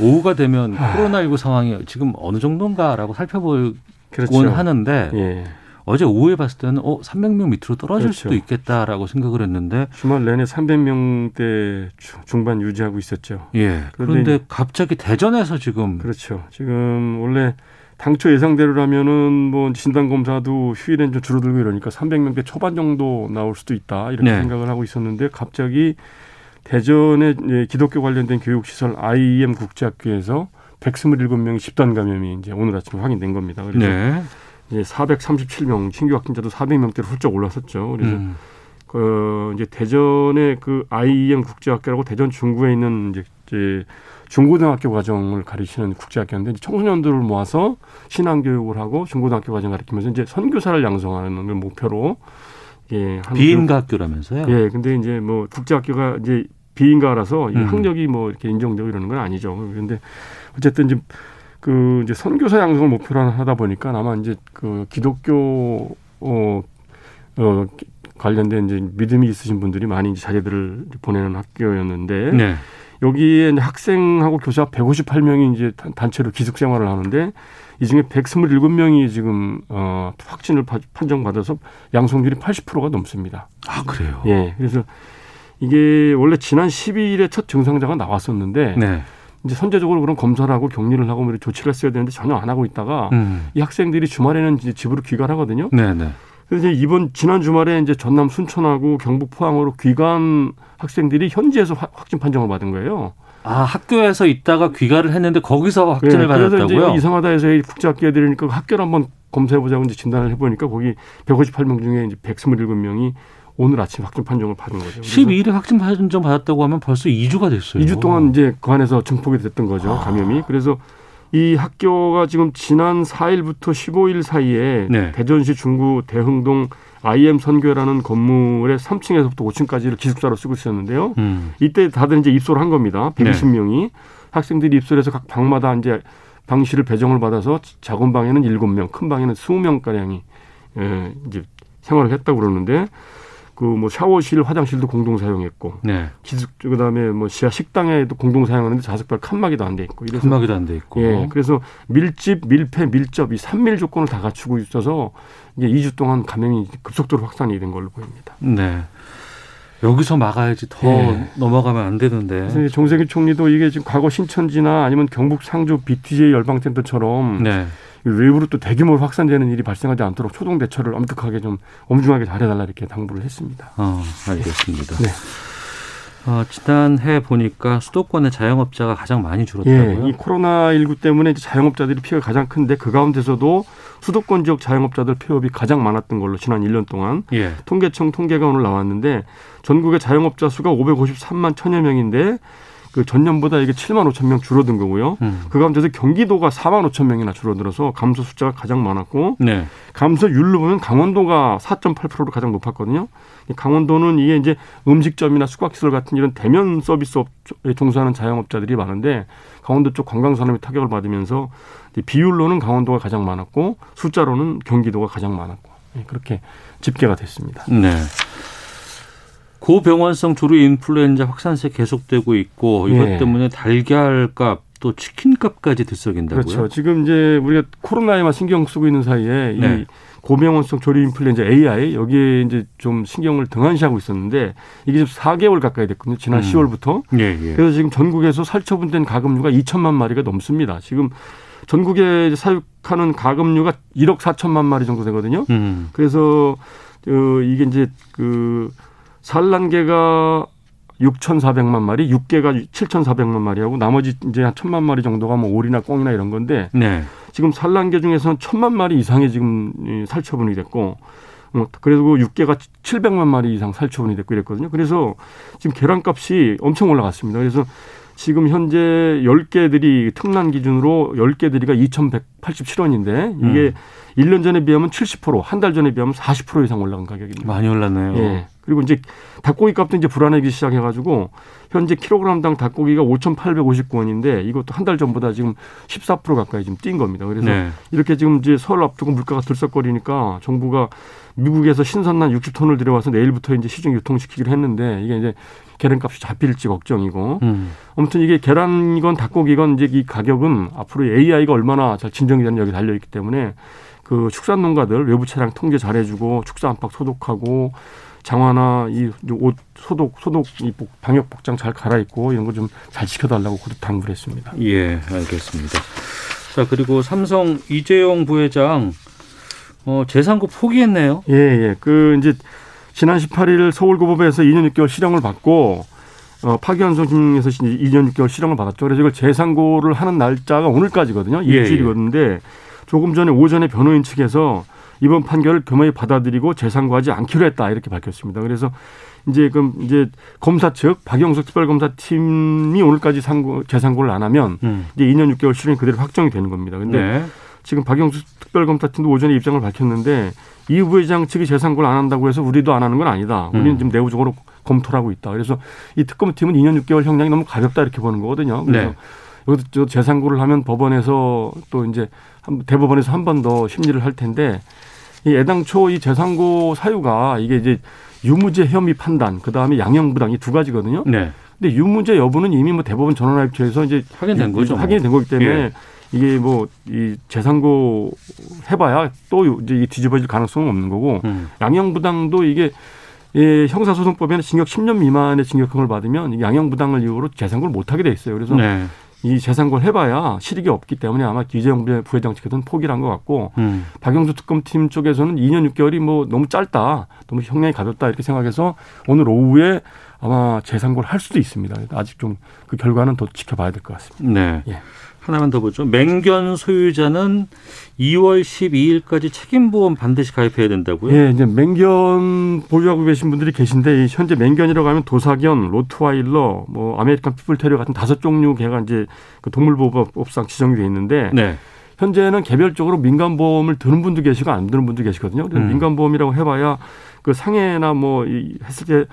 오후가 되면 코로나19 상황이 지금 어느 정도인가라고 살펴보곤 그렇죠. 하는데 예. 어제 오후에 봤을 때는 어 300명 밑으로 떨어질 그렇죠. 수도 있겠다라고 생각을 했는데 주말 내내 300명대 중반 유지하고 있었죠. 예 그런데 그런데 갑자기 대전에서 지금 그렇죠. 지금 원래 당초 예상대로라면은 뭐 진단 검사도 휴일엔 좀 줄어들고 이러니까 300명대 초반 정도 나올 수도 있다 이렇게 네. 생각을 하고 있었는데 갑자기 대전의 예, 기독교 관련된 교육시설 IEM 국제학교에서 127명이 집단 감염이 이제 오늘 아침에 확인된 겁니다. 그래서 네. 이제 437명 신규 확진자도 400명대로 훌쩍 올랐었죠. 그래서 음. 그 이제 대전의 그 IEM 국제학교라고 대전 중구에 있는 이제, 이제 중고등학교 과정을 가르치는 국제학교인데 청소년들을 모아서 신앙 교육을 하고 중고등학교 과정 가르치면서 이제 선교사를 양성하는 걸 목표로 예, 한 비인가 학교라면서요? 예, 근데 이제 뭐 국제학교가 이제 비인가라서 이 음. 학력이 뭐 이렇게 인정되고 이러는 건 아니죠. 그런데 어쨌든 이제 그 이제 선교사 양성을 목표로 하다 보니까 아마 이제 그 기독교 어, 어 관련된 이제 믿음이 있으신 분들이 많이 이제 자제들을 보내는 학교였는데 네. 여기에 학생하고 교사 158명이 이제 단- 단체로 기숙 생활을 하는데 이 중에 127명이 지금 어 확진을 파- 판정받아서 양성률이 80%가 넘습니다. 아 그래요. 예. 그래서 이게 원래 지난 12일에 첫 증상자가 나왔었는데 네. 이제 선제적으로 그런 검사를 하고 격리를 하고 뭐 조치를 했어야 되는데 전혀 안 하고 있다가 음. 이 학생들이 주말에는 이제 집으로 귀가하거든요. 네, 네. 그래서 이제 이번 지난 주말에 이제 전남 순천하고 경북 포항으로 귀가한 학생들이 현지에서 화- 확진 판정을 받은 거예요. 아 학교에서 있다가 귀가를 했는데 거기서 확진을 예, 그래서 받았다고요? 이상하다 해서 이 국제학교 애들이니까 학교를 한번 검사해 보자고 이제 진단을 해보니까 거기 158명 중에 이제 127명이 오늘 아침 확진 판정을 받은 거죠. 그래서 12일에 확진 판정 받았다고 하면 벌써 2주가 됐어요. 2주 동안 이제 그 안에서 증폭이 됐던 거죠 감염이. 그래서 이 학교가 지금 지난 4일부터 15일 사이에 네. 대전시 중구 대흥동 IM 선교라는 건물의 3층에서부터 5층까지를 기숙사로 쓰고 있었는데요. 음. 이때 다들 이제 입소를 한 겁니다. 네. 120명이 학생들이 입소해서 각 방마다 이제 방실을 배정을 받아서 작은 방에는 7명, 큰 방에는 20명 가량이 예, 이제 생활을 했다고 그러는데 그 뭐 샤워실, 화장실도 공동 사용했고 네. 기숙 그다음에 뭐 지하 식당에도 공동 사용하는데 자석발 칸막이도 안 돼 있고 이래서 칸막이도 안 돼 있고. 예 그래서 밀집 밀폐 밀접 이 삼밀 조건을 다 갖추고 있어서 이제 2주 동안 감염이 급속도로 확산이 된 걸로 보입니다. 네. 여기서 막아야지 더 예. 넘어가면 안 되는데. 그래서 정세균 총리도 이게 지금 과거 신천지나 아니면 경북 상주 BTJ 열방센터처럼 네. 외부로 또 대규모로 확산되는 일이 발생하지 않도록 초동 대처를 엄격하게 좀 엄중하게 잘해달라 이렇게 당부를 했습니다. 어, 알겠습니다. 네. 어, 지난해 보니까 수도권의 자영업자가 가장 많이 예, 줄었다고요? 이 코로나 19 때문에 이제 자영업자들이 피해가 가장 큰데 그 가운데서도 수도권 지역 자영업자들 폐업이 가장 많았던 걸로 지난 1년 동안 예. 통계청 통계가 오늘 나왔는데 전국의 자영업자 수가 553만 천여 명인데 그 전년보다 이게 7만 5천 명 줄어든 거고요. 음. 그 가운데서 경기도가 4만 5천 명이나 줄어들어서 감소 숫자가 가장 많았고 네. 감소율로 보면 강원도가 4.8%로 가장 높았거든요. 이 강원도는 이게 이제 음식점이나 숙박시설 같은 이런 대면 서비스 업에 종사하는 자영업자들이 많은데 강원도 쪽 관광산업이 타격을 받으면서 비율로는 강원도가 가장 많았고 숫자로는 경기도가 가장 많았고 예, 그렇게 집계가 됐습니다. 네. 고병원성 조류 인플루엔자 확산세 계속되고 있고 이것 예. 때문에 달걀값 또 치킨값까지 들썩인다고요? 그렇죠. 지금 이제 우리가 코로나에만 신경 쓰고 있는 사이에 네. 이 고병원성 조류 인플루엔자 AI 여기에 이제 좀 신경을 등한시하고 있었는데 이게 지금 4개월 가까이 됐거든요. 지난 음. 10월부터. 예, 예. 그래서 지금 전국에서 살처분된 가금류가 2천만 마리가 넘습니다. 지금 전국에 사육하는 가금류가 1억 4천만 마리 정도 되거든요. 음. 그래서 어, 이게 이제 그 산란계가 6,400만 마리, 육계가 7,400만 마리하고 나머지 이제 한 천만 마리 정도가 뭐 오리나 꽁이나 이런 건데 네. 지금 산란계 중에서는 천만 마리 이상이 지금 이 살처분이 됐고 어, 그리고 육계가 700만 마리 이상 살처분이 됐고 이랬거든요. 그래서 지금 계란값이 엄청 올라갔습니다. 그래서 지금 현재 10개들이 특란 기준으로 10개들이가 2,187원인데 이게 음. 1년 전에 비하면 70%, 한 달 전에 비하면 40% 이상 올라간 가격입니다. 많이 올랐네요. 예. 그리고 이제 닭고기 값도 이제 불안해지기 시작해 가지고 현재 킬로그램당 닭고기가 5,859원인데 이것도 한 달 전보다 지금 14% 가까이 지금 뛴 겁니다. 그래서 네. 이렇게 지금 이제 설 앞두고 물가가 들썩거리니까 정부가 미국에서 신선난 60톤을 들여와서 내일부터 이제 시중 유통시키기로 했는데 이게 이제 계란값이 잡힐지 걱정이고 음. 아무튼 이게 계란이건 닭고기건 이제 이 가격은 앞으로 AI가 얼마나 잘 진정이 되는 여기 달려 있기 때문에 그 축산 농가들 외부 차량 통제 잘해주고 축사 안팎 소독하고 장화나 이 옷 소독 소독 이 복- 방역 복장 잘 갈아입고 이런 거 좀 잘 지켜달라고 그렇게 당부를 했습니다. 예, 알겠습니다. 자, 그리고 삼성 이재용 부회장 어, 재산고 포기했네요. 예, 예. 그 이제 지난 18일 서울고법에서 2년 6개월 실형을 받고 어, 파기환송심에서 2년 6개월 실형을 받았죠. 그래서 이걸 재상고를 하는 날짜가 오늘까지거든요. 예, 일주일이었는데 조금 전에 오전에 변호인 측에서 이번 판결을 겸허히 받아들이고 재상고하지 않기로 했다 이렇게 밝혔습니다. 그래서 이제 그럼 이제 검사 측 박영석 특별검사팀이 오늘까지 상고 재상고를 안 하면 음. 이제 2년 6개월 실형이 그대로 확정이 되는 겁니다. 근데 네. 지금 박영수 특별검사팀도 오전에 입장을 밝혔는데 이 부회장 측이 재상고를 안 한다고 해서 우리도 안 하는 건 아니다. 우리는 음. 지금 내부적으로 검토를 하고 있다. 그래서 이 특검팀은 2년 6개월 형량이 너무 가볍다 이렇게 보는 거거든요. 그래서 네. 저 재상고를 하면 법원에서 또 이제 한- 대법원에서 한 번 더 심리를 할 텐데 이 애당초 이 재상고 사유가 이게 이제 유무죄 혐의 판단 그다음에 양형부당 이 두 가지거든요. 네. 근데 유무죄 여부는 이미 뭐 대법원 전원합의체에서 이제 확인된 이- 거죠. 뭐. 확인이 된 거기 때문에 예. 이게 뭐 이 재상고 해봐야 또 이제 이 뒤집어질 가능성은 없는 거고 음. 양형부당도 이게 예, 형사소송법에는 징역 10년 미만의 징역형을 받으면 이 양형부당을 이유로 재상고를 못하게 돼 있어요. 그래서 네. 이 재상고를 해봐야 실익이 없기 때문에 아마 기재용 부회장 측에서는 포기를 한 것 같고 음. 박영수 특검팀 쪽에서는 2년 6개월이 뭐 너무 짧다, 너무 형량이 가볍다 이렇게 생각해서 오늘 오후에 아마 재상고를 할 수도 있습니다. 아직 좀 그 결과는 더 지켜봐야 될 것 같습니다. 네. 예. 하나만 더 보죠. 맹견 소유자는 2월 12일까지 책임보험 반드시 가입해야 된다고요? 예, 이제 맹견 보유하고 계신 분들이 계신데 이 현재 맹견이라고 하면 도사견, 로트와일러, 뭐 아메리칸 핏불테리어 같은 다섯 종류 개가 이제 그 동물보호법상 지정이 돼 있는데 네. 현재는 개별적으로 민간보험을 드는 분도 계시고 안 드는 분도 계시거든요. 음. 민간보험이라고 해봐야 그 상해나 뭐이 했을 때그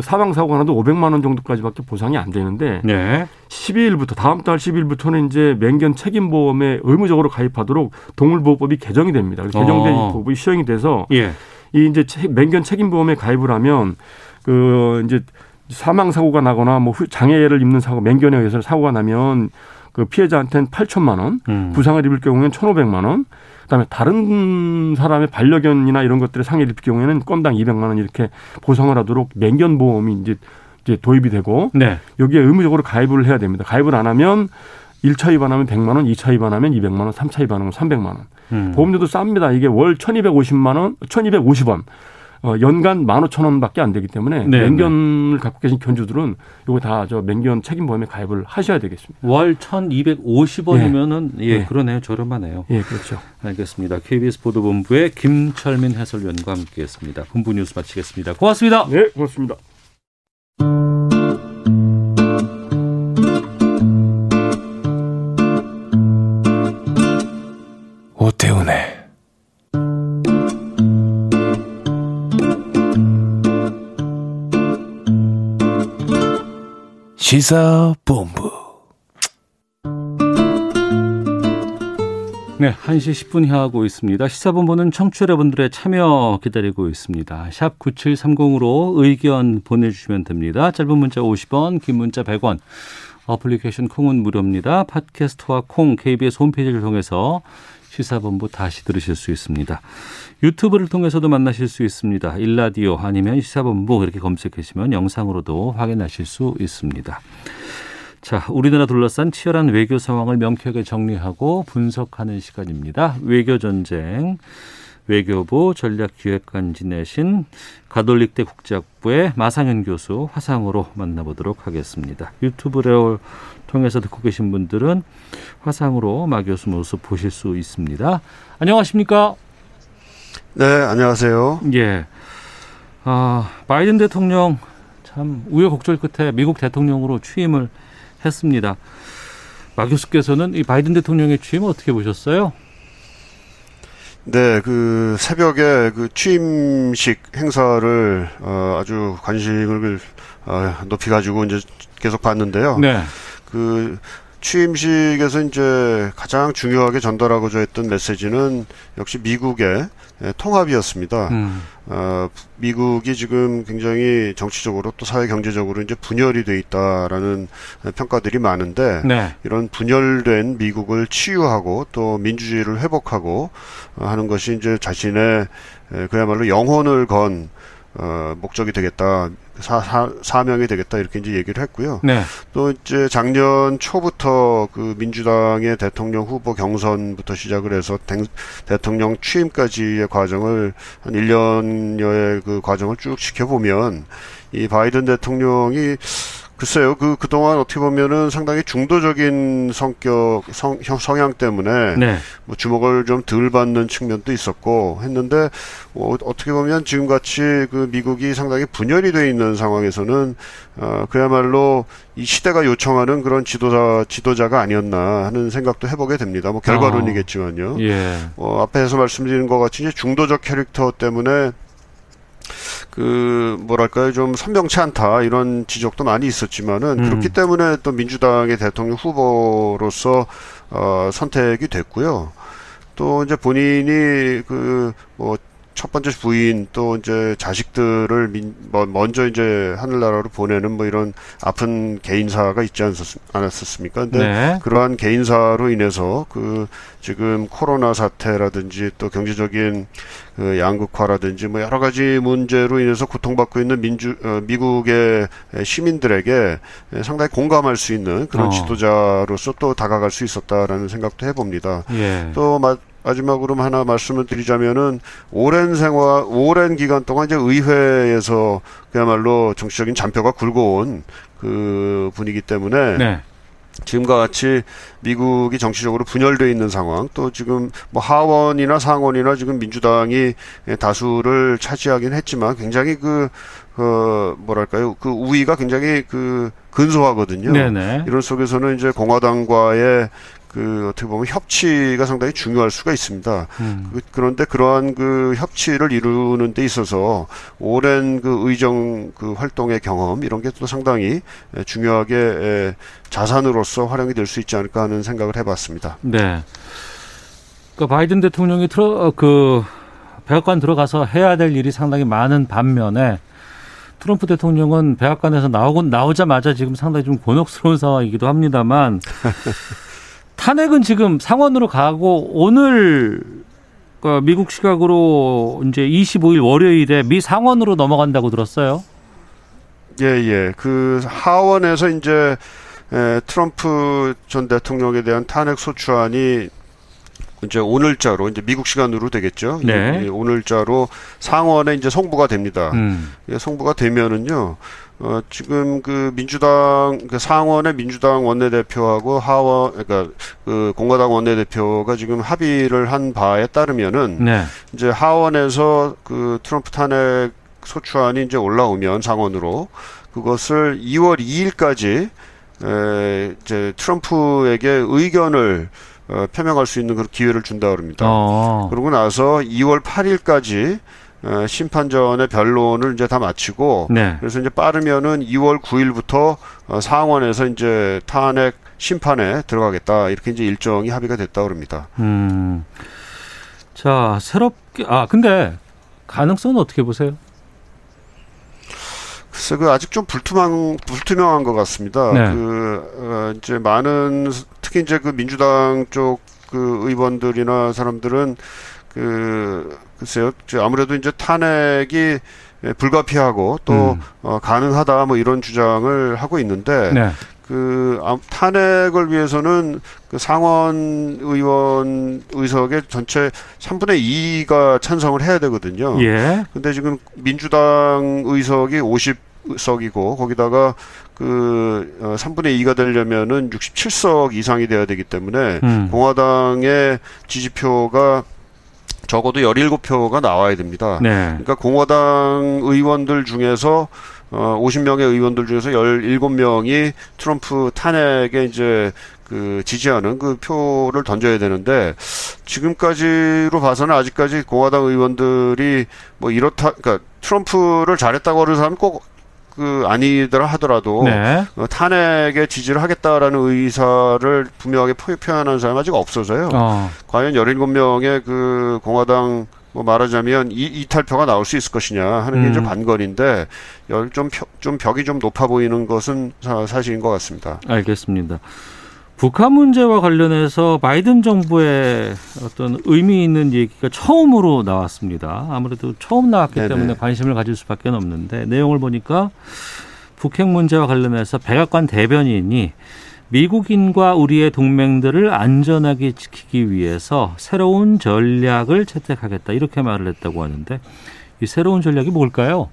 사망 사고가 나도 500만 원 정도까지밖에 보상이 안 되는데 네. 12일부터 다음 달 10일부터는 이제 맹견 책임 보험에 의무적으로 가입하도록 동물보호법이 개정이 됩니다. 개정된 어. 이 법이 시행이 돼서 예. 이 이제 책- 맹견 책임 보험에 가입을 하면 그 이제 사망 사고가 나거나 뭐 후- 장애를 입는 사고 맹견에 의해서 사고가 나면 그 피해자한테는 8천만 원, 음. 부상을 입을 경우에는 1,500만 원. 그다음에 다른 사람의 반려견이나 이런 것들에 상해를 입을 경우에는 건당 200만 원 이렇게 보상을 하도록 맹견 보험이 이제 이제 도입이 되고 네. 여기에 의무적으로 가입을 해야 됩니다. 가입을 안 하면 1차 위반하면 100만 원, 2차 위반하면 200만 원, 3차 위반하면 300만 원. 음. 보험료도 쌉니다. 이게 월 1,250만 원, 1,250원. 어, 연간 15,000원밖에 안 되기 때문에 네, 맹견을 갖고 계신 견주들은 이거 다 저 맹견 책임 보험에 가입을 하셔야 되겠습니다. 월 1,250원이면은 예, 예. 그러네요. 저렴하네요. 예, 그렇죠. 알겠습니다. KBS 보도본부의 김철민 해설위원과 함께했습니다. 본부 뉴스 마치겠습니다. 고맙습니다. 네, 고맙습니다. 시사본부 네, 1시 10분 향하고 있습니다. 시사본부는 청취자 여러분들의 참여 기다리고 있습니다. 샵 9730으로 의견 보내주시면 됩니다. 짧은 문자 50원, 긴 문자 100원. 어플리케이션 콩은 무료입니다. 팟캐스트와 콩 KBS 홈페이지를 통해서 시사본부 다시 들으실 수 있습니다. 유튜브를 통해서도 만나실 수 있습니다. 일라디오 아니면 시사본부 이렇게 검색하시면 영상으로도 확인하실 수 있습니다. 자, 우리나라 둘러싼 치열한 외교 상황을 명쾌하게 정리하고 분석하는 시간입니다. 외교 전쟁. 외교부 전략기획관 지내신 가톨릭대 국제학부의 마상현 교수 화상으로 만나보도록 하겠습니다. 유튜브를 통해서 듣고 계신 분들은 화상으로 마 교수 모습 보실 수 있습니다. 안녕하십니까? 네, 안녕하세요. 예. 아, 바이든 대통령 참 우여곡절 끝에 미국 대통령으로 취임을 했습니다. 마 교수께서는 이 바이든 대통령의 취임 어떻게 보셨어요? 네, 그 새벽에 그 취임식 행사를 어, 아주 관심을 어, 높이 가지고 이제 계속 봤는데요. 네. 그 취임식에서 이제 가장 중요하게 전달하고자 했던 메시지는 역시 미국의 예, 통합이었습니다. 음. 어, 미국이 지금 굉장히 정치적으로 또 사회 경제적으로 이제 분열이 돼 있다라는 평가들이 많은데 네. 이런 분열된 미국을 치유하고 또 민주주의를 회복하고 어, 하는 것이 이제 자신의 에, 그야말로 영혼을 건 어, 목적이 되겠다. 사, 사, 사 명이 되겠다. 이렇게 이제 얘기를 했고요. 네. 또 이제 작년 초부터 그 민주당의 대통령 후보 경선부터 시작을 해서 대, 대통령 취임까지의 과정을 한 1년여의 그 과정을 쭉 지켜보면 이 바이든 대통령이 글쎄요, 그, 그동안 어떻게 보면은 상당히 중도적인 성격, 성, 형- 성향 때문에 네. 뭐 주목을 좀 덜 받는 측면도 있었고 했는데 어, 어떻게 보면 지금 같이 그 미국이 상당히 분열이 돼 있는 상황에서는 어, 그야말로 이 시대가 요청하는 그런 지도자 지도자가 아니었나 하는 생각도 해보게 됩니다. 뭐 결과론이겠지만요. 예. 어, 앞에서 말씀드린 것 같이 이제 중도적 캐릭터 때문에 그 뭐랄까요 좀 선명치 않다 이런 지적도 많이 있었지만은 음. 그렇기 때문에 또 민주당의 대통령 후보로서 어, 선택이 됐고요. 또 이제 본인이 그뭐 첫 번째 부인 또 이제 자식들을 민, 뭐 먼저 이제 하늘나라로 보내는 뭐 이런 아픈 개인사가 있지 않았, 않았었습니까? 근데 네. 그러한 개인사로 인해서 그 지금 코로나 사태라든지 또 경제적인 그 양극화라든지 뭐 여러 가지 문제로 인해서 고통받고 있는 민주 어, 미국의 시민들에게 상당히 공감할 수 있는 그런 어. 지도자로서 또 다가갈 수 있었다라는 생각도 해봅니다. 예. 또 마, 마지막으로 하나 말씀을 드리자면은 오랜 생활, 오랜 기간 동안 이제 의회에서 그야말로 정치적인 잔표가 굵어온 그 분이기 때문에 네. 지금과 같이 미국이 정치적으로 분열돼 있는 상황 또 지금 뭐 하원이나 상원이나 지금 민주당이 다수를 차지하긴 했지만 굉장히 그, 그 뭐랄까요 그 우위가 굉장히 그 근소하거든요. 네네. 이런 속에서는 이제 공화당과의 그 어떻게 보면 협치가 상당히 중요할 수가 있습니다. 음. 그, 그런데 그러한 그 협치를 이루는 데 있어서 오랜 그 의정 그 활동의 경험 이런 게 또 상당히 에, 중요하게 에, 자산으로서 활용이 될 수 있지 않을까 하는 생각을 해봤습니다. 네. 그 바이든 대통령이 들어 어, 그 백악관 들어가서 해야 될 일이 상당히 많은 반면에 트럼프 대통령은 백악관에서 나오고 나오자마자 지금 상당히 좀 곤혹스러운 상황이기도 합니다만 탄핵은 지금 상원으로 가고 오늘 그 미국 시각으로 이제 25일 월요일에 미 상원으로 넘어간다고 들었어요. 예, 예. 그 하원에서 이제 에, 트럼프 전 대통령에 대한 탄핵 소추안이 이제 오늘자로 이제 미국 시간으로 되겠죠. 네. 오늘자로 상원에 이제 송부가 됩니다. 음. 예, 송부가 되면은요. 어, 지금 그 민주당 그 상원의 민주당 원내대표하고 하원 그러니까 그 공화당 원내대표가 지금 합의를 한 바에 따르면은 네. 이제 하원에서 그 트럼프 탄핵 소추안이 이제 올라오면 상원으로 그것을 2월 2일까지 에, 이제 트럼프에게 의견을 어, 표명할 수 있는 그런 기회를 준다 그럽니다. 어. 그러고 나서 2월 8일까지 어, 심판전의 변론을 이제 다 마치고 네. 그래서 이제 빠르면은 2월 9일부터 어, 상원에서 이제 탄핵 심판에 들어가겠다 이렇게 이제 일정이 합의가 됐다 그럽니다. 음. 자, 새롭게 아, 근데 가능성은 어떻게 보세요? 글쎄 그 아직 좀 불투명 불투명한 것 같습니다. 네. 그 어, 이제 많은 특히 이제 그 민주당 쪽 그 의원들이나 사람들은 그 글쎄요, 저 아무래도 이제 탄핵이 불가피하고 또 음. 어, 가능하다 뭐 이런 주장을 하고 있는데 네. 그 아, 탄핵을 위해서는 그 상원 의원 의석의 전체 3분의 2가 찬성을 해야 되거든요. 예. 근데 지금 민주당 의석이 50석이고 거기다가 그 어, 3분의 2가 되려면은 67석 이상이 돼야 되기 때문에 음. 공화당의 지지표가 적어도 17표가 나와야 됩니다. 네. 그러니까 공화당 의원들 중에서 어 50명의 의원들 중에서 17명이 트럼프 탄핵에 이제 그 지지하는 그 표를 던져야 되는데 지금까지로 봐서는 아직까지 공화당 의원들이 뭐 이렇다 그러니까 트럼프를 잘했다고 하는 사람은 꼭그 아니더라 하더라도 네. 어, 탄핵에 지지를 하겠다라는 의사를 분명하게 표- 표현하는 사람이 아직 없어서요. 어. 과연 17명의 그 공화당 뭐 말하자면 이, 이탈표가 나올 수 있을 것이냐 하는 게 음. 이제 관건인데 열 좀, 펴- 좀 벽이 좀 높아 보이는 것은 사, 사실인 것 같습니다. 알겠습니다. 북한 문제와 관련해서 바이든 정부의 어떤 의미 있는 얘기가 처음으로 나왔습니다. 아무래도 처음 나왔기 네네. 때문에 관심을 가질 수밖에 없는데 내용을 보니까 북핵 문제와 관련해서 백악관 대변인이 미국인과 우리의 동맹들을 안전하게 지키기 위해서 새로운 전략을 채택하겠다 이렇게 말을 했다고 하는데 이 새로운 전략이 뭘까요?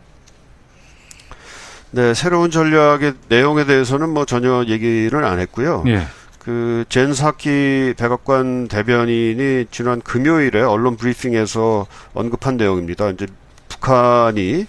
네, 새로운 전략의 내용에 대해서는 뭐 전혀 얘기를 안 했고요. 예. 그 젠사키 백악관 대변인이 지난 금요일에 언론 브리핑에서 언급한 내용입니다. 이제 북한이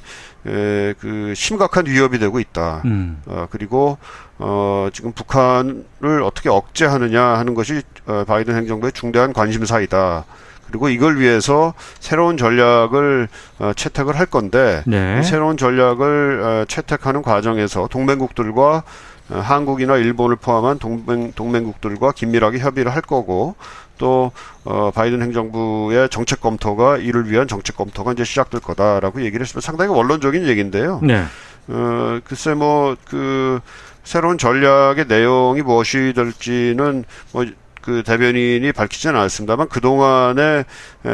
에, 그 심각한 위협이 되고 있다. 음. 어, 그리고 어, 지금 북한을 어떻게 억제하느냐 하는 것이 어, 바이든 행정부의 중대한 관심사이다. 그리고 이걸 위해서 새로운 전략을 어, 채택을 할 건데 네. 이 새로운 전략을 어, 채택하는 과정에서 동맹국들과 어, 한국이나 일본을 포함한 동맹 동맹국들과 긴밀하게 협의를 할 거고 또 어, 바이든 행정부의 정책 검토가 이를 위한 정책 검토가 이제 시작될 거다라고 얘기를 했으면 상당히 원론적인 얘기인데요. 네. 어, 글쎄 뭐그 새로운 전략의 내용이 무엇이 될지는 뭐 그 대변인이 밝히지는 않았습니다만 그 동안에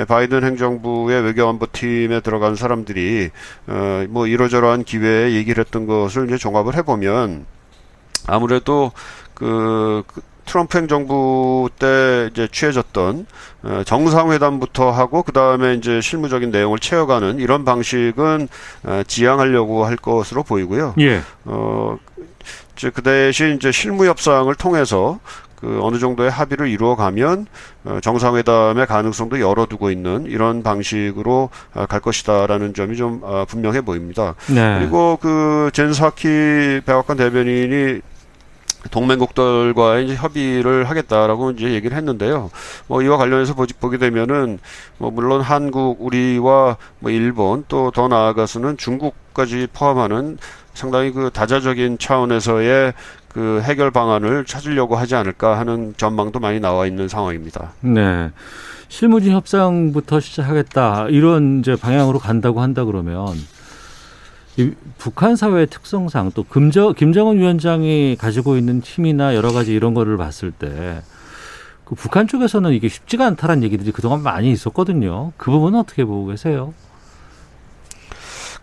바이든 행정부의 외교안보 팀에 들어간 사람들이 어뭐 이러저러한 기회에 얘기를 했던 것을 이제 종합을 해보면 아무래도 그, 그 트럼프 행정부 때 이제 취해졌던 어, 정상회담부터 하고 그 다음에 이제 실무적인 내용을 채워가는 이런 방식은 어, 지향하려고 할 것으로 보이고요. 예. 어, 이제 그 대신 이제 실무 협상을 통해서 그 어느 정도의 합의를 이루어가면 어, 정상회담의 가능성도 열어두고 있는 이런 방식으로 어, 갈 것이다라는 점이 좀 어, 분명해 보입니다. 네. 그리고 그 젠사키 백악관 대변인이 동맹국들과의 이제 협의를 하겠다라고 이제 얘기를 했는데요. 뭐 이와 관련해서 보게 되면은 뭐 물론 한국, 우리와 뭐 일본 또 더 나아가서는 중국까지 포함하는 상당히 그 다자적인 차원에서의 그 해결 방안을 찾으려고 하지 않을까 하는 전망도 많이 나와 있는 상황입니다. 네. 실무진 협상부터 시작하겠다 이런 이제 방향으로 간다고 한다 그러면 이 북한 사회의 특성상 또 김정, 김정은 위원장이 가지고 있는 힘이나 여러 가지 이런 거를 봤을 때 그 북한 쪽에서는 이게 쉽지가 않다라는 얘기들이 그동안 많이 있었거든요. 그 부분은 어떻게 보고 계세요?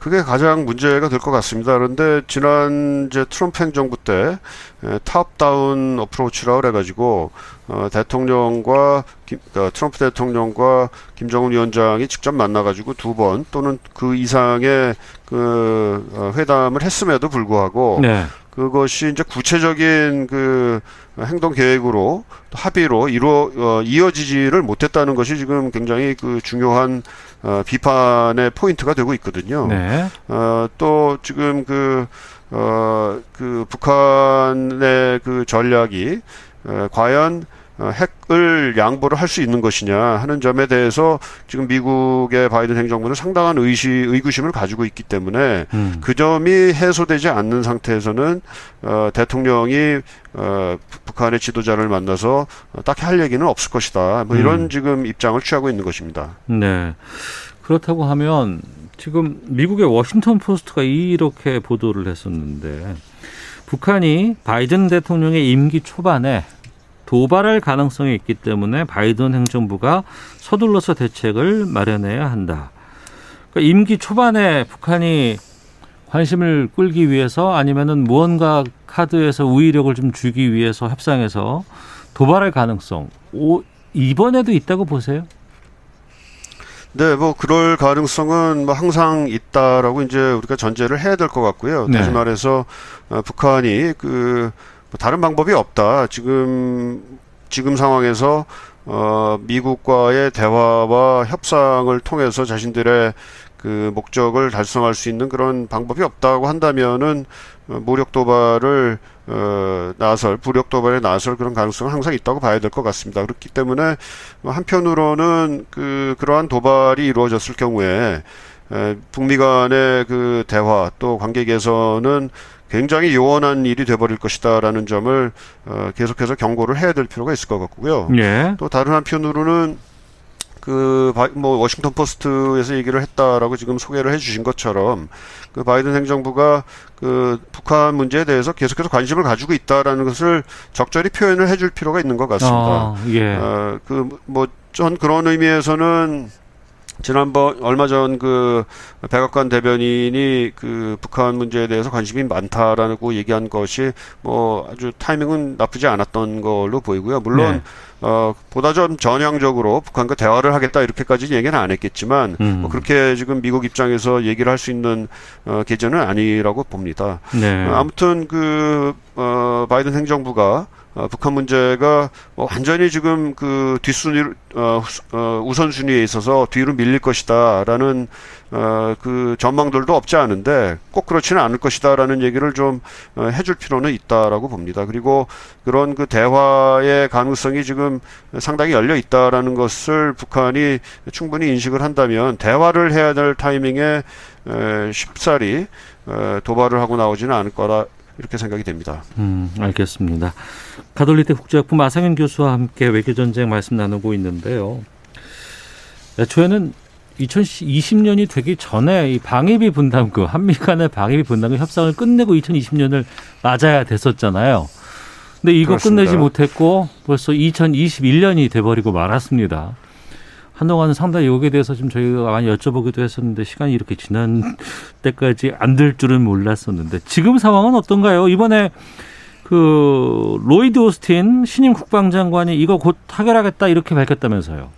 그게 가장 문제가 될 것 같습니다. 그런데 지난 이제 트럼프 행정부 때 탑다운 어프로치라고 그래가지고 어, 대통령과 김, 어, 트럼프 대통령과 김정은 위원장이 직접 만나가지고 두 번 또는 그 이상의 그 어, 회담을 했음에도 불구하고 네. 그것이 이제 구체적인 그 행동 계획으로 또 합의로 이루어 어, 이어지지를 못했다는 것이 지금 굉장히 그 중요한 어, 비판의 포인트가 되고 있거든요. 네. 어, 또 지금 그, 어, 그 북한의 그 전략이 어, 과연 어, 핵을 양보를 할 수 있는 것이냐 하는 점에 대해서 지금 미국의 바이든 행정부는 상당한 의시, 의구심을 가지고 있기 때문에 음. 그 점이 해소되지 않는 상태에서는 어, 대통령이 어, 북- 북한의 지도자를 만나서 어, 딱히 할 얘기는 없을 것이다. 뭐 이런 음. 지금 입장을 취하고 있는 것입니다. 네. 그렇다고 하면 지금 미국의 워싱턴 포스트가 이렇게 보도를 했었는데 북한이 바이든 대통령의 임기 초반에 도발할 가능성이 있기 때문에 바이든 행정부가 서둘러서 대책을 마련해야 한다. 그러니까 임기 초반에 북한이 관심을 끌기 위해서 아니면은 무언가 카드에서 우위력을 좀 주기 위해서 협상에서 도발할 가능성 오, 이번에도 있다고 보세요? 네, 뭐 그럴 가능성은 뭐 항상 있다라고 이제 우리가 전제를 해야 될 것 같고요. 네. 다시 말해서 어, 북한이 그 뭐 다른 방법이 없다. 지금 지금 상황에서 어 미국과의 대화와 협상을 통해서 자신들의 그 목적을 달성할 수 있는 그런 방법이 없다고 한다면은 어, 무력 도발을 어, 나설 부력 도발에 나설 그런 가능성은 항상 있다고 봐야 될 것 같습니다. 그렇기 때문에 한편으로는 그 그러한 도발이 이루어졌을 경우에 에, 북미 간의 그 대화 또 관계 개선은 굉장히 요원한 일이 돼버릴 것이다라는 점을 어, 계속해서 경고를 해야 될 필요가 있을 것 같고요. 예. 또 다른 한편으로는 그뭐 워싱턴 포스트에서 얘기를 했다라고 지금 소개를 해주신 것처럼 그 바이든 행정부가 그 북한 문제에 대해서 계속해서 관심을 가지고 있다라는 것을 적절히 표현을 해줄 필요가 있는 것 같습니다. 아, 예. 어, 그뭐 전 그런 의미에서는 지난번 얼마 전 그 백악관 대변인이 그 북한 문제에 대해서 관심이 많다라고 얘기한 것이 뭐 아주 타이밍은 나쁘지 않았던 걸로 보이고요. 물론 네. 어 보다 좀 전향적으로 북한과 대화를 하겠다 이렇게까지 얘기는 안 했겠지만 음. 뭐 그렇게 지금 미국 입장에서 얘기를 할 수 있는 어 계제는 아니라고 봅니다. 네. 어, 아무튼 그 어, 바이든 행정부가 어, 북한 문제가 뭐 완전히 지금 그 뒷순위 어, 후- 어, 우선순위에 있어서 뒤로 밀릴 것이다라는 어, 그 전망들도 없지 않은데 꼭 그렇지는 않을 것이다라는 얘기를 좀 어, 해줄 필요는 있다라고 봅니다. 그리고 그런 그 대화의 가능성이 지금 상당히 열려 있다라는 것을 북한이 충분히 인식을 한다면 대화를 해야 될 타이밍에 에, 쉽사리 에, 도발을 하고 나오지는 않을 거라 이렇게 생각이 됩니다. 음, 알겠습니다. 가톨릭대 국제학부 마상현 교수와 함께 외교전쟁 말씀 나누고 있는데요. 애초에는 2020년이 되기 전에 이 방위비 분담금, 한미 간의 방위비 분담금 협상을 끝내고 2020년을 맞아야 됐었잖아요. 근데 이거 그렇습니다. 끝내지 못했고 벌써 2021년이 돼버리고 말았습니다. 한동안은 상당히 여기에 대해서 좀 저희가 많이 여쭤보기도 했었는데 시간이 이렇게 지난 때까지 안 될 줄은 몰랐었는데 지금 상황은 어떤가요? 이번에 그 로이드 오스틴 신임 국방장관이 이거 곧 타결하겠다 이렇게 밝혔다면서요.